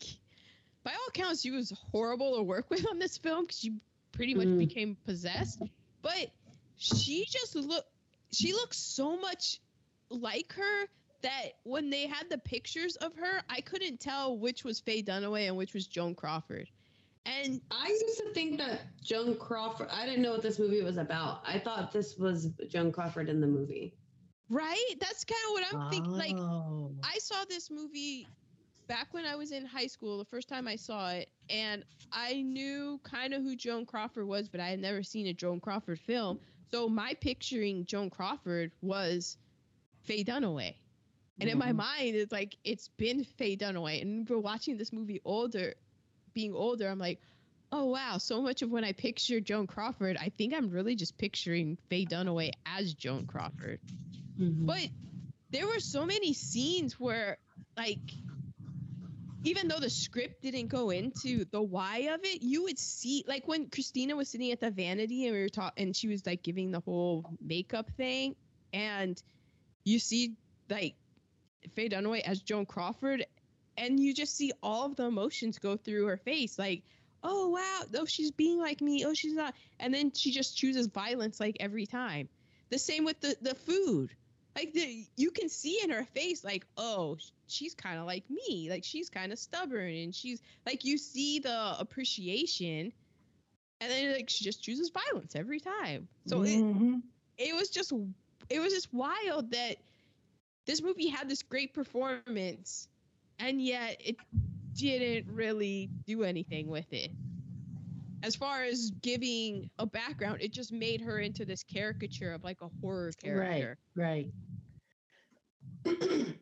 by all accounts, she was horrible to work with on this film because she pretty much Mm. became possessed. But she just look, she looks so much like her that when they had the pictures of her, I couldn't tell which was Faye Dunaway and which was Joan Crawford. And I used to think that Joan Crawford. I didn't know what this movie was about. I thought this was Joan Crawford in the movie. right, that's kind of what I'm thinking. Like, Oh. I saw this movie back when I was in high school, the first time I saw it, and I knew kind of who Joan Crawford was, but I had never seen a Joan Crawford film. So my picturing Joan Crawford was Faye Dunaway. And in my Mhm. mind, it's like it's been Faye Dunaway. And we're watching this movie older, being older, I'm like, oh wow, so much of when I picture Joan Crawford, I think I'm really just picturing Faye Dunaway as Joan Crawford. Mhm. But there were so many scenes where, like, even though the script didn't go into the why of it, you would see, like, when Christina was sitting at the vanity and we were talking, and she was like giving the whole makeup thing, and you see, like, Faye Dunaway as Joan Crawford, and you just see all of the emotions go through her face, like, oh wow, oh she's being like me, oh she's not, and then she just chooses violence like every time. The same with the the food like the, you can see in her face like oh she's kind of like me like she's kind of stubborn and she's like you see the appreciation and then like she just chooses violence every time so it, Mhm. it was just it was just wild that this movie had this great performance and yet it didn't really do anything with it as far as giving a background it just made her into this caricature of like a horror character Right. right.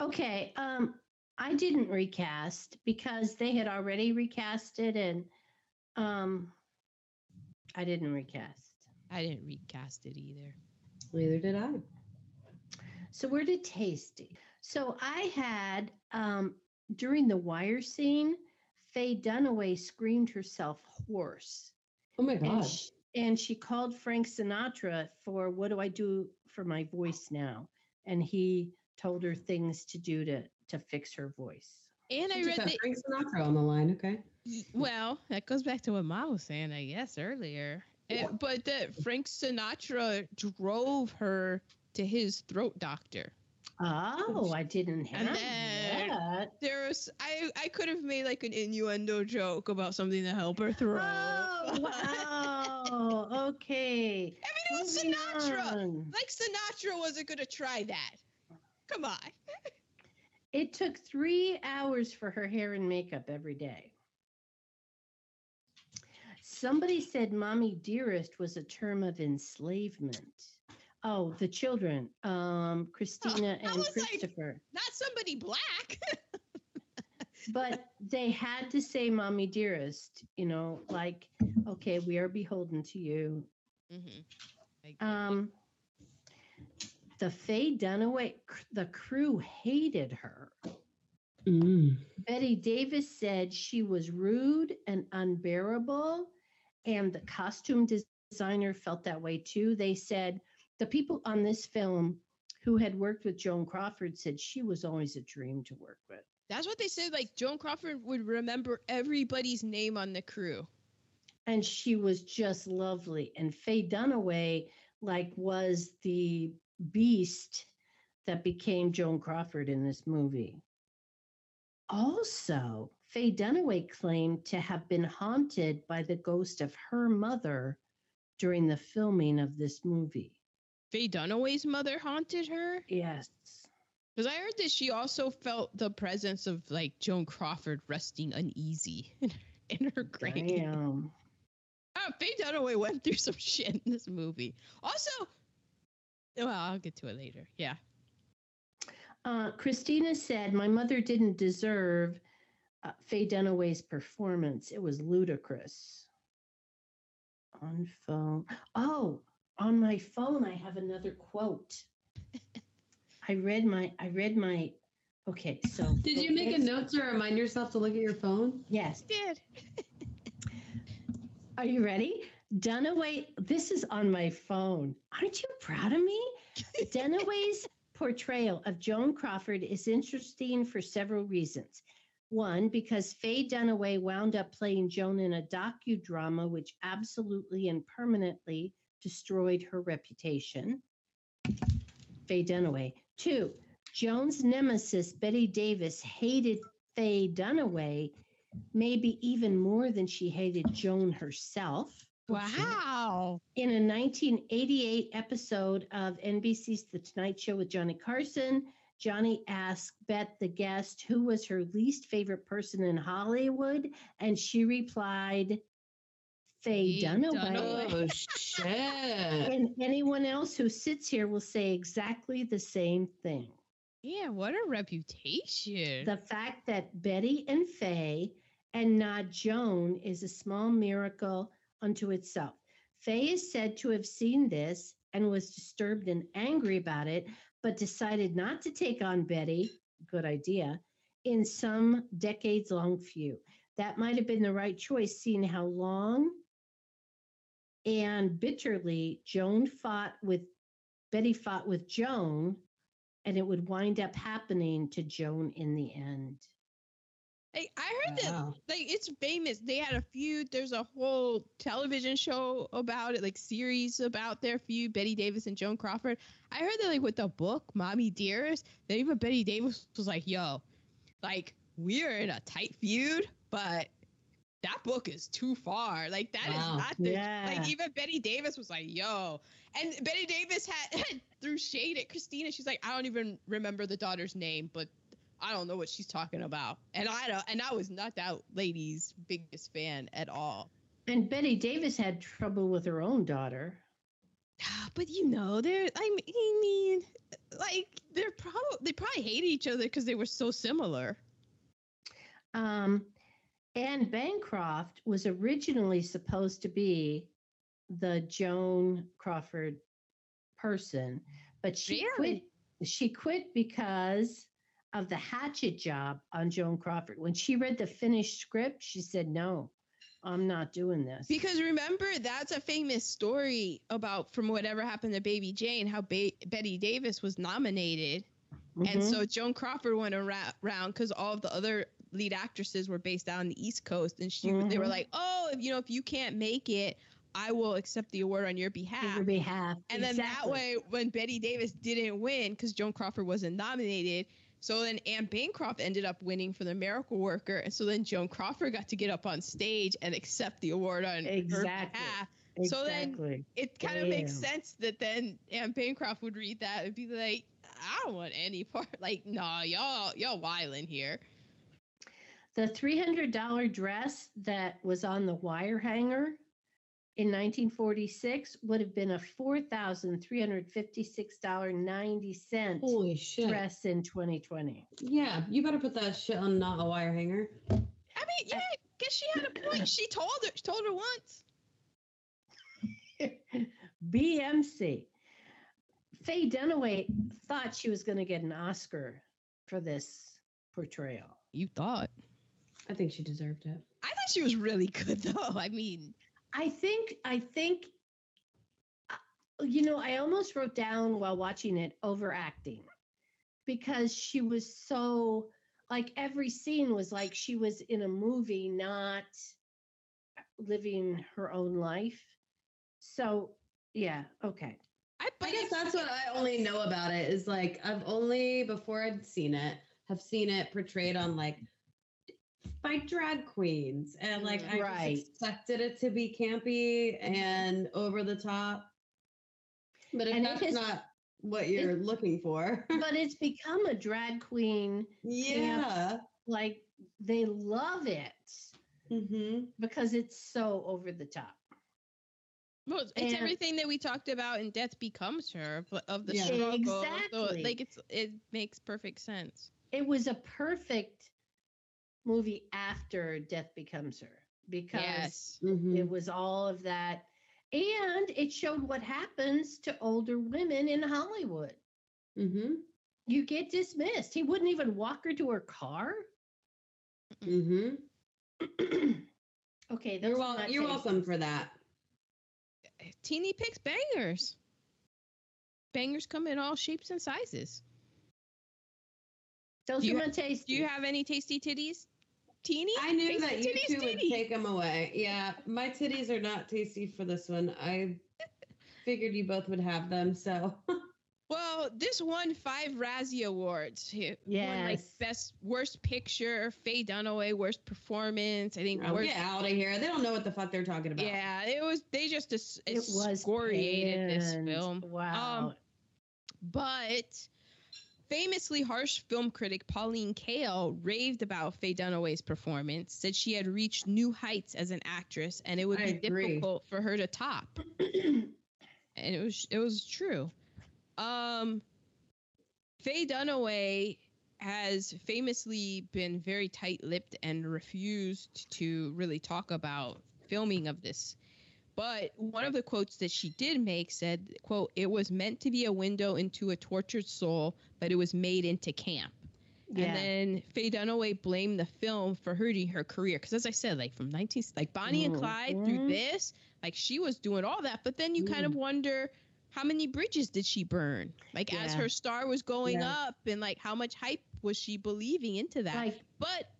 okay. Um, I didn't recast because they had already recasted and um I didn't recast. I didn't recast it either. Neither did I. So we're to tasty. So I had um during the wire scene, Faye Dunaway screamed herself hoarse. Oh my And and she called Frank Sinatra for what do I do for my voice now? And he told her things to do to to fix her voice. And I read had that. Frank Sinatra on the line. Okay. Well, that goes back to what Ma was saying, I guess, earlier. Eh, but that Frank Sinatra drove her to his throat doctor. Oh, I didn't have And then- that. There was I I could have made like an innuendo joke about something to help her throat. Oh, wow. okay. I mean, it was Moving Sinatra. on. Like Sinatra wasn't gonna try that. Come on. It took three hours for her hair and makeup every day. Somebody said mommy dearest was a term of enslavement. Oh, the children, um, Christina I and was like- Christopher. Not somebody black. but they had to say mommy dearest, you know, like, okay, we are beholden to you. mm-hmm. Um, the Faye Dunaway, c- the crew hated her. Mm. Bette Davis said she was rude and unbearable, and the costume designer felt that way too. They said the people on this film who had worked with Joan Crawford said she was always a dream to work with. That's what they said. Like Joan Crawford would remember everybody's name on the crew. And she was just lovely. And Faye Dunaway, like, was the beast that became Joan Crawford in this movie. Also, Faye Dunaway claimed to have been haunted by the ghost of her mother during the filming of this movie. Faye Dunaway's mother haunted her. Yes. Because I heard that she also felt the presence of like Joan Crawford resting uneasy in, in her grave. Damn. Oh, Faye Dunaway went through some shit in this movie. Also, well, I'll get to it later. Yeah. Uh, Christina said, My mother didn't deserve uh, Faye Dunaway's performance. It was ludicrous. On phone. Oh, on my phone, I have another quote. I read my, I read my, okay, so. Did you make a note to remind yourself to look at your phone? Yes. Did. Are you ready? Dunaway, this is on my phone. Aren't you proud of me? Dunaway's portrayal of Joan Crawford is interesting for several reasons. One, because Faye Dunaway wound up playing Joan in a docudrama, which absolutely and permanently destroyed her reputation. Faye Dunaway. Two, Joan's nemesis, Bette Davis, hated Faye Dunaway maybe even more than she hated Joan herself. Wow. In a 1988 episode of NBC's The Tonight Show with Johnny Carson, Johnny asked Bet the guest who was her least favorite person in Hollywood, and she replied, Faye Faye Dunaway. Dunaway. Oh shit. And anyone else who sits here will say exactly the same thing. Yeah, what a reputation. The fact that Bette and Faye and not Joan is a small miracle unto itself. Faye is said to have seen this and was disturbed and angry about it, but decided not to take on Bette. Good idea. In some decades long feud. That might have been the right choice, seeing how long and bitterly Joan fought with Bette fought with Joan, and it would wind up happening to Joan in the end. Hey, I heard that like it's famous. They had a feud. There's a whole television show about it, like series about their feud, Bette Davis and Joan Crawford. I heard that like with the book, Mommy Dearest, that even Bette Davis was like, yo, like we're in a tight feud, but that book is too far. Like that is Wow. not the Yeah. like even Bette Davis was like, yo. And Bette Davis had, had threw shade at Christina. She's like, I don't even remember the daughter's name, but I don't know what she's talking about. And I don't and I was not that lady's biggest fan at all. And Bette Davis had trouble with her own daughter. But you know, they're I mean, like they're probably they probably hate each other because they were so similar. Um, Anne Bancroft was originally supposed to be the Joan Crawford person, but she Really? quit. She quit because of the hatchet job on Joan Crawford. When she read the finished script, she said, "No, I'm not doing this." Because remember, that's a famous story about from whatever happened to Baby Jane, how ba- Bette Davis was nominated And Mhm. so Joan Crawford went around because all of the other lead actresses were based out on the East Coast, and she they were Mhm. like, "Oh, if you know if you can't make it, I will accept the award on your on behalf." your behalf, And then that way, when Bette Davis didn't win because Joan Crawford wasn't nominated, so then Anne Bancroft ended up winning for the Miracle Worker, and so then Joan Crawford got to get up on stage and accept the award on her behalf. Exactly. so then- It kind of makes sense that then Anne Bancroft would read that and be like, "I don't want any part. Like, nah, y'all, y'all wilding here." The $300 dress that was on the wire hanger in 1946 would have been a $4,356.90 Holy shit. dress in 2020. Yeah, you better put that shit on not a wire hanger. I mean, yeah, I guess she had a point. She told her, she told her once. BMC. Faye Dunaway thought she was going to get an Oscar for this portrayal. You thought? I think she deserved it. I thought she was really good though. I mean, I think, I think, uh, you know, I almost wrote down while watching it overacting because she was so, like, every scene was like she was in a movie, not living her own life. So, yeah, okay. I, I guess that's what I only know about it is like I've only before I'd seen it have seen it portrayed on like by drag queens and like I Right. just expected it to be campy and over the top. But if And it that's has- not what you're looking for, But it's become a drag queen, yeah. like, they love it Mm-hmm. because it's so over the top. Well, it's And- everything that we talked about in Death Becomes Her but of the Yeah. struggle. So, Exactly. like it's it makes perfect sense. It was a perfect movie after Death Becomes Her because Yes. Mm-hmm. it was all of that. And it showed what happens to older women in Hollywood. Mm-hmm. You get dismissed. He wouldn't even walk her to her car. Mm-hmm. okay, You're, those wel- you're welcome for that. Teeny picks bangers. Bangers come in all shapes and sizes. Those Do you are ha- my tastes. Do you have any tasty titties? Teeny? I knew Tasty that you titties, two would take them away. Yeah, my titties are not tasty for this one. I figured you both would have them, so Well, this won five Razzie Awards. It won like best worst picture, Faye Dunaway, worst performance. I think oh, worst. get out of here. They don't know what the fuck they're talking about. Yeah, it was. They just dis- it was excoriated this film. Wow. Um, But famously harsh film critic Pauline Kael raved about Faye Dunaway's performance, said she had reached new heights as an actress and it would I be agree. difficult for her to top. and it was it was true. Um Faye Dunaway has famously been very tight-lipped and refused to really talk about filming of this. But one of the quotes that she did make said, "quote It was meant to be a window into a tortured soul, but it was made into camp." Yeah. And then Faye Dunaway blamed the film for hurting her career. Because as I said, like from 19, like Bonnie and Mhm. Clyde through this, like she was doing all that. But then you kind of wonder how many bridges did she burn? Like as her star was going Yeah. up, and like how much hype was she believing into that? like but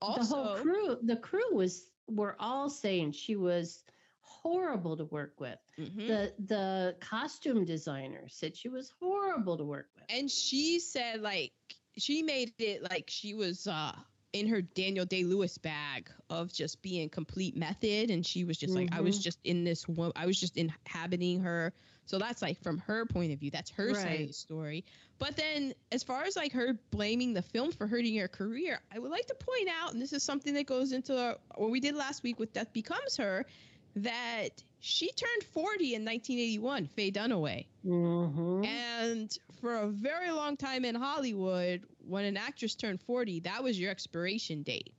also the whole crew, the crew was were all saying she was horrible to work with. Mhm. The the costume designer said she was horrible to work with. and she said like she made it like she was uh in her Daniel Day Lewis bag of just being complete method and she was just like I was Mhm. just in this one I was just inhabiting her so that's like from her point of view that's her side of the story but then as far as like her blaming the film for hurting her career I would like to point out and this is something that goes into what we did last week with Death Becomes Her that she turned 40 in 1981 Faye Dunaway Mhm. and for a very long time in Hollywood, when an actress turned 40, that was your expiration date.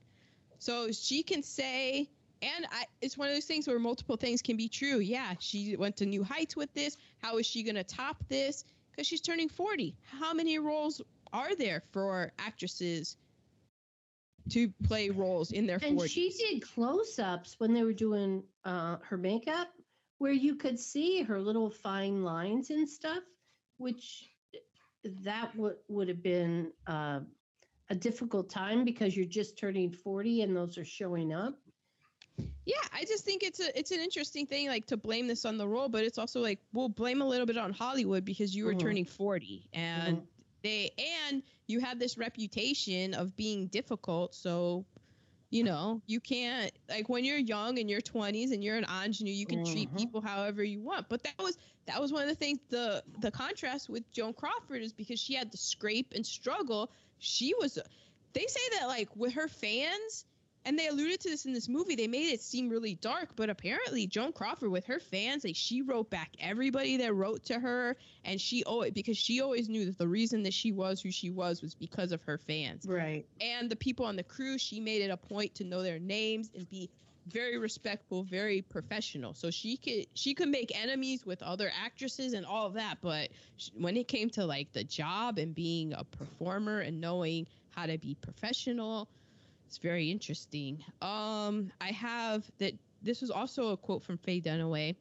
So she can say, and I, it's one of those things where multiple things can be true. Yeah, she went to new heights with this. How is she going to top this? Because she's turning 40. How many roles are there for actresses to play roles in their And 40s? she did close-ups when they were doing uh, her makeup, where you could see her little fine lines and stuff, which that would would have been uh, a difficult time because you're just turning 40 and those are showing up. Yeah, I just think it's a it's an interesting thing like to blame this on the role, but it's also like we'll blame a little bit on Hollywood because you were Mhm. turning 40 and Mhm. they and you have this reputation of being difficult, so you know, you can't like when you're young and you're 20s and you're an ingenue, you can treat Mhm. people however you want. But that was that was one of the things the the contrast with Joan Crawford is because she had to scrape and struggle. She was they say that like with her fans and they alluded to this in this movie. They made it seem really dark, but apparently Joan Crawford with her fans, like she wrote back everybody that wrote to her, and she always because she always knew that the reason that she was who she was was because of her fans Right. and the people on the crew. She made it a point to know their names and be very respectful, very professional. So she could she could make enemies with other actresses and all of that, but sh- when it came to like the job and being a performer and knowing how to be professional, it's very interesting. Um, I have that. This was also a quote from Faye Dunaway.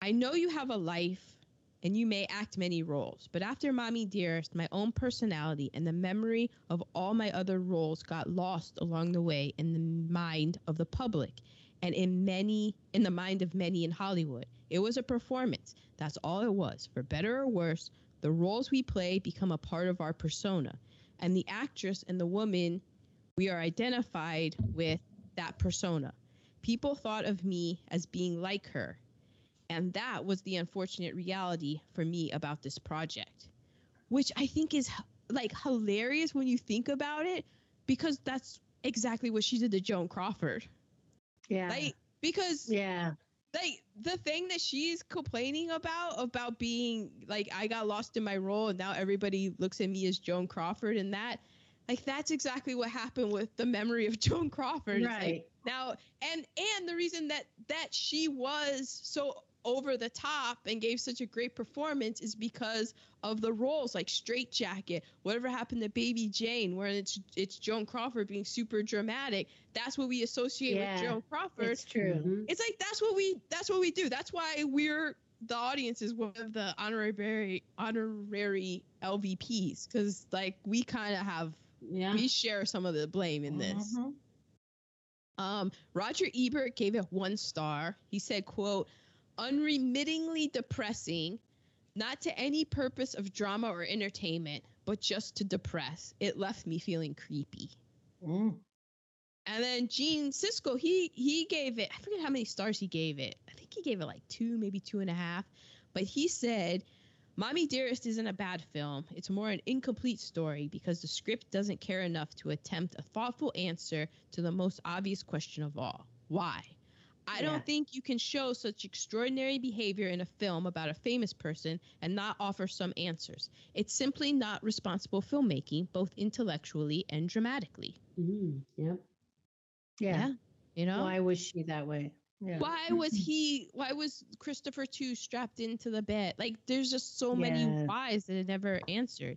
I know you have a life and you may act many roles, but after Mommy Dearest, my own personality and the memory of all my other roles got lost along the way in the mind of the public and in many in the mind of many in Hollywood. It was a performance. That's all it was. For better or worse, the roles we play become a part of our persona. And the actress and the woman we are identified with that persona. People thought of me as being like her. And that was the unfortunate reality for me about this project, which I think is like hilarious when you think about it, because that's exactly what she did to Joan Crawford. Yeah. Like, because yeah. like the thing that she's complaining about about being like I got lost in my role and now everybody looks at me as Joan Crawford and that like that's exactly what happened with the memory of Joan Crawford. It's like, Right. now and and the reason that that she was so over the top and gave such a great performance is because of the roles like Straight Jacket, whatever happened to Baby Jane, where it's it's Joan Crawford being super dramatic. That's what we associate Yeah, with Joan Crawford. It's true. Mhm. It's like that's what we that's what we do. That's why we're the audience is one of the honorary honorary LVPs because like we kind of have Yeah. we share some of the blame in this. Mhm. Um, Roger Ebert gave it one star. He said, "quote Unremittingly depressing, not to any purpose of drama or entertainment, but just to depress. It left me feeling creepy." Mm. And then Gene Siskel, he he gave it. I forget how many stars he gave it. I think he gave it like two, maybe two and a half. But he said, "Mommy Dearest isn't a bad film. It's more an incomplete story because the script doesn't care enough to attempt a thoughtful answer to the most obvious question of all: why." I Yeah. don't think you can show such extraordinary behavior in a film about a famous person and not offer some answers. It's simply not responsible filmmaking, both intellectually and dramatically. Mm, yep. Yeah. You know? Why was she that way? Yeah. why was he why was christopher too strapped into the bed? Like there's just so many whys that it never answered.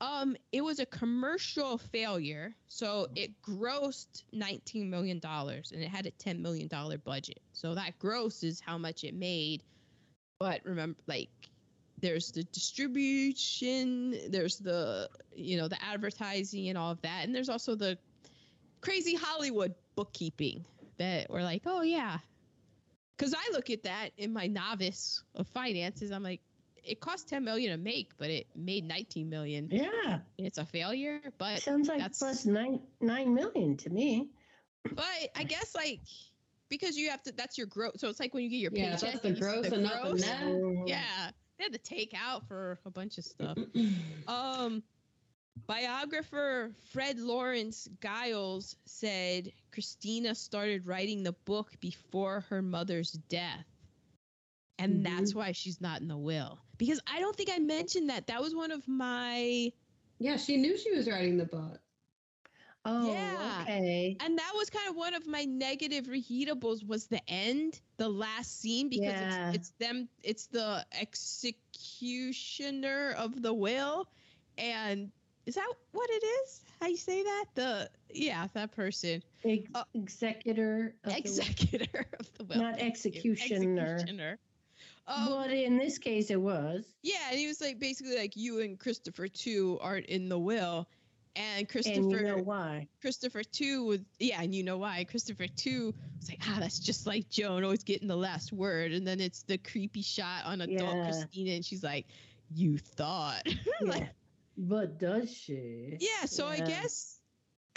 Um it was a commercial failure so it grossed 19 million dollars and it had a 10 million dollar budget. So that gross is how much it made. But remember like there's the distribution there's the you know the advertising and all of that and there's also the crazy hollywood bookkeeping that we're like, oh yeah. Cause I look at that in my novice of finances. I'm like, it cost 10 million to make, but it made 19 million. Yeah. It's a failure. But Sounds like that's- plus nine nine million to me. but I guess like because you have to that's your gross. So it's like when you get your Yeah, paycheck. that's the and you see gross and not the net. Yeah. They had to take out for a bunch of stuff. Um, biographer Fred Lawrence Guiles said Christina started writing the book before her mother's death. And mm-hmm. that's why she's not in the will. Because I don't think I mentioned that. That was one of my yeah, she knew she was writing the book. Oh, Yeah. okay. and that was kind of one of my negative reheatables was the end, the last scene because Yeah. it's, it's them it's the executioner of the will and is that what it is? How you say that? The yeah, that person. Ex- Uh, executor of the will. of the will. Not executioner. Executioner. Um, but in this case, it was. yeah, and he was like basically like you and Christopher too aren't in the will, and Christopher And you know why? Christopher two was yeah, and you know why Christopher two was like ah that's just like Joan always getting the last word, and then it's the creepy shot on adult Yeah. Christina, and she's like, you thought, like, Yeah. But does she? yeah. So I guess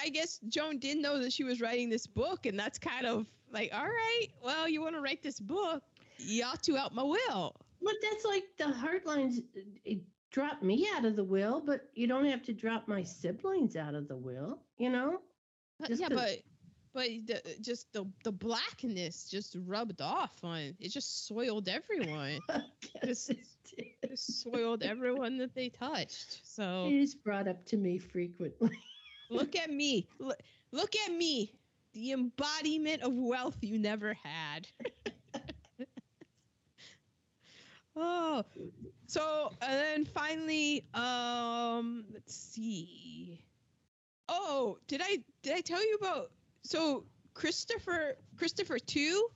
I guess Joan didn't know that she was writing this book, and that's kind of like all right, well you want to write this book, you ought to out my will. But that's like the Heartlines it dropped me out of the will, but you don't have to drop my siblings out of the will, you know? Just yeah, but but the, just the the blackness just rubbed off on it. Just soiled everyone. Yes, Just- It soiled everyone that they touched. So It is brought up to me frequently. look at me. Look, look at me. The embodiment of wealth you never had. oh, so and then finally, um, let's see. Oh, did I did I tell you about so Christopher Christopher two?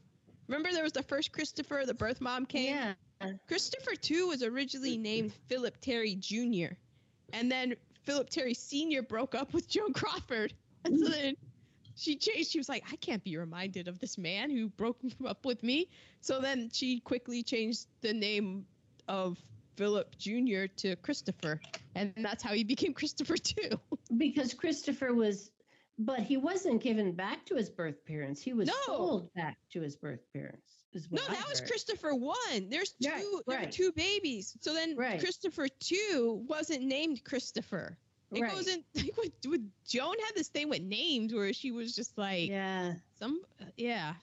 Remember there was the first Christopher, the birth mom came. Yeah. Christopher two was originally named Philip Terry Jr. and then Philip Terry Sr. broke up with Joan Crawford, and so then she changed. She was like, I can't be reminded of this man who broke up with me. So then she quickly changed the name of Philip Jr. to Christopher, and that's how he became Christopher too. Because Christopher was, but he wasn't given back to his birth parents. He was No. sold back to his birth parents. No, I that was. Christopher one. There's two. Right, There were two babies. So then Right. Christopher two wasn't named Christopher. It Right. goes in like with, with Joan had this thing with names where she was just like Yeah. some yeah.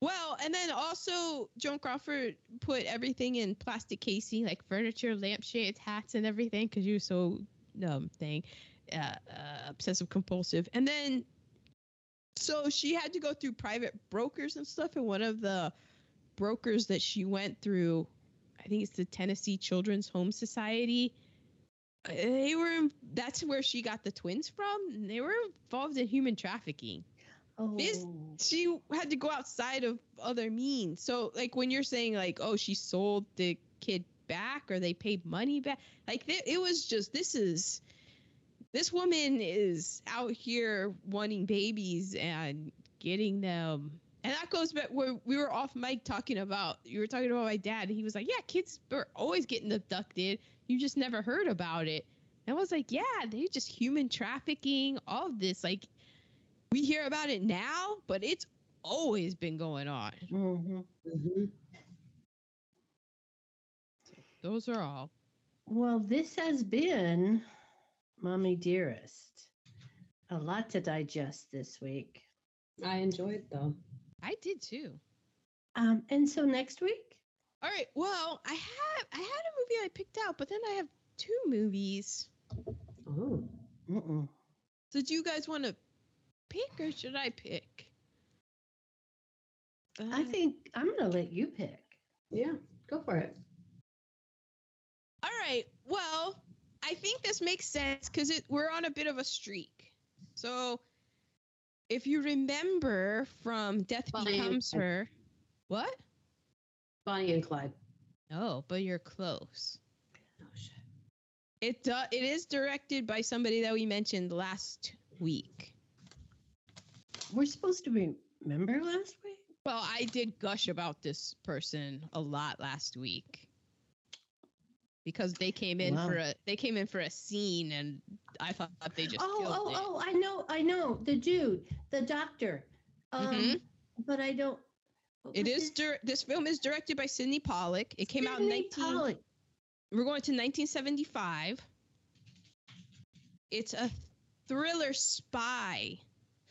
Well, and then also Joan Crawford put everything in plastic casing, like furniture, lampshades, hats, and everything, because you was so um thing, uh, uh, obsessive compulsive. And then, so she had to go through private brokers and stuff. And one of the brokers that she went through, I think it's the Tennessee Children's Home Society. uh, They were that's where she got the twins from. They were involved in human trafficking Oh. Biz- she had to go outside of other means. So like when you're saying like, oh, she sold the kid back or they paid money back, like th- it was just this is this woman is out here wanting babies and getting them. And that goes back where we were off mic talking about you were talking about my dad and he was like, Yeah, kids are always getting abducted. You just never heard about it. And I was like, Yeah, they just human trafficking, all of this. Like we hear about it now, but it's always been going on. Mhm. hmm Those are all. Well, this has been Mommy Dearest. A lot to digest this week. I enjoyed though. I did too. Um, and so next week, All right. Well, I have I had a movie I picked out, but then I have two movies. Oh. mm-mm. So do you guys want to pick or should I pick? I Uh, think I'm gonna let you pick. Yeah. Go for it. All right. Well, I think this makes sense because we're on a bit of a streak. So, if you remember from Death Bonnie Becomes Her, what? Bonnie and Clyde. No, but you're close. Oh shit. It do, it is directed by somebody that we mentioned last week. We're supposed to remember last week. Well, I did gush about this person a lot last week because they came in Wow. for a they came in for a scene and I thought they just Oh, killed oh, it. oh! I know, I know. The dude, the doctor. Um, Mhm. but I don't. what It was is his- dir- this film is directed by Sidney Pollack. It came out in Sidney 19 Pollack. We're going to 1975. It's a thriller spy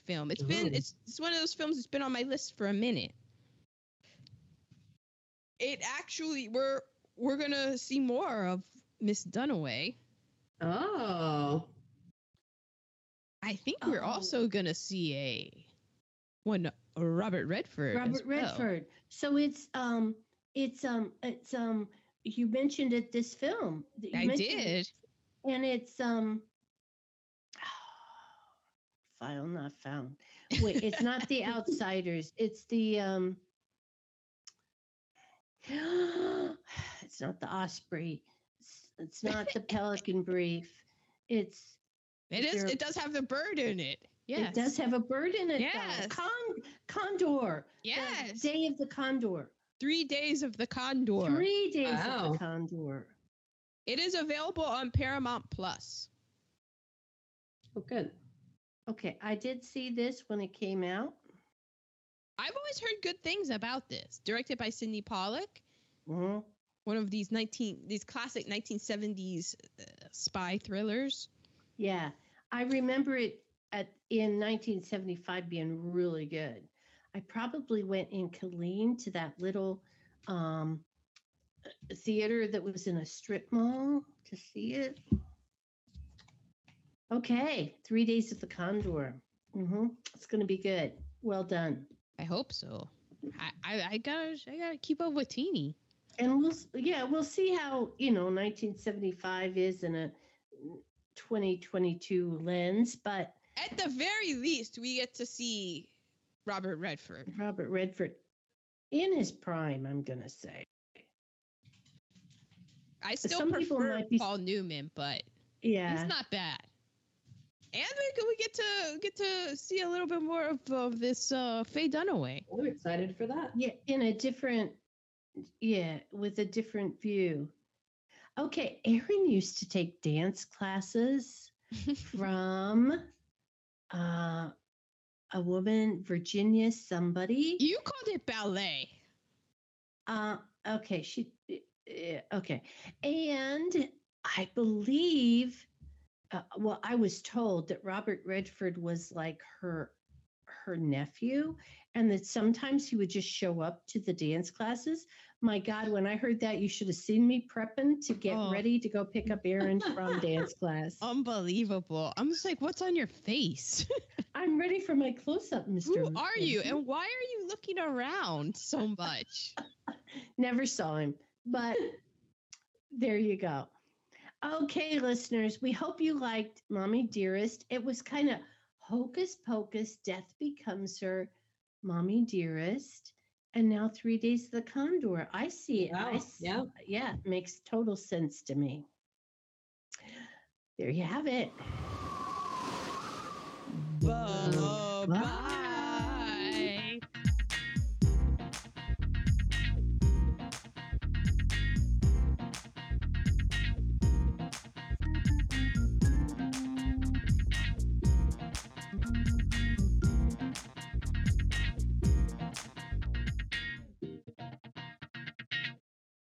film. It's been it's, it's one of those films that's been on my list for a minute. It actually we're we're gonna see more of Miss Dunaway. Oh. I think we're Oh. also gonna see a one Robert Redford. Robert well. Redford. So it's um, it's um, it's um. You mentioned it. This film. You I mentioned it, did. and it's um. File not found. Wait, it's not the Outsiders. It's the um. It's not the Osprey. It's, it's not the Pelican Brief. It's It is. It does have the bird in it. Yes. it does have a bird in it. though. Yes. Con- condor. The Yes. Day of the Condor. Three days of the Condor. Three days of the Condor. It is available on Paramount Plus. Oh, good. Okay, I did see this when it came out. I've always heard good things about this. Directed by Sidney Pollack, Mhm. one of these 19 these classic 1970s uh, spy thrillers. Yeah, I remember it at in 1975 being really good. I probably went in Killeen to that little um, theater that was in a strip mall to see it. Okay, Three Days of the Condor. Mm-hmm. It's going to be good. Well done. I hope so. I, I, I gotta I gotta keep up with Teeny. and we'll yeah we'll see how you know 1975 is in a 2022 lens but At the very least, we get to see Robert Redford. robert redford in his prime i'm gonna say I still Some prefer might be- Paul Newman, but yeah he's not bad. And we, can we get to get to see a little bit more of, of this uh, Faye Dunaway. We're excited for that. yeah in a different yeah with a different view okay aaron used to take dance classes from uh a woman virginia somebody you called it ballet. Uh, okay, she. uh, okay, and I believe. Uh, well, I was told that Robert Redford was like her her nephew, and that sometimes he would just show up to the dance classes. My God, when I heard that, you should have seen me prepping to get Oh. ready to go pick up Aaron from dance class. Unbelievable. I'm just like, what's on your face? I'm ready for my close up, Mister. Who are you? And why are you looking around so much? Never saw him, but there you go. Okay, listeners, we hope you liked Mommy Dearest. It was kind of hocus pocus, death becomes her, Mommy Dearest, and now Three Days of the Condor. I see it. I Wow, s- yeah. Yeah, it makes total sense to me. There you have it. Bye. Bye.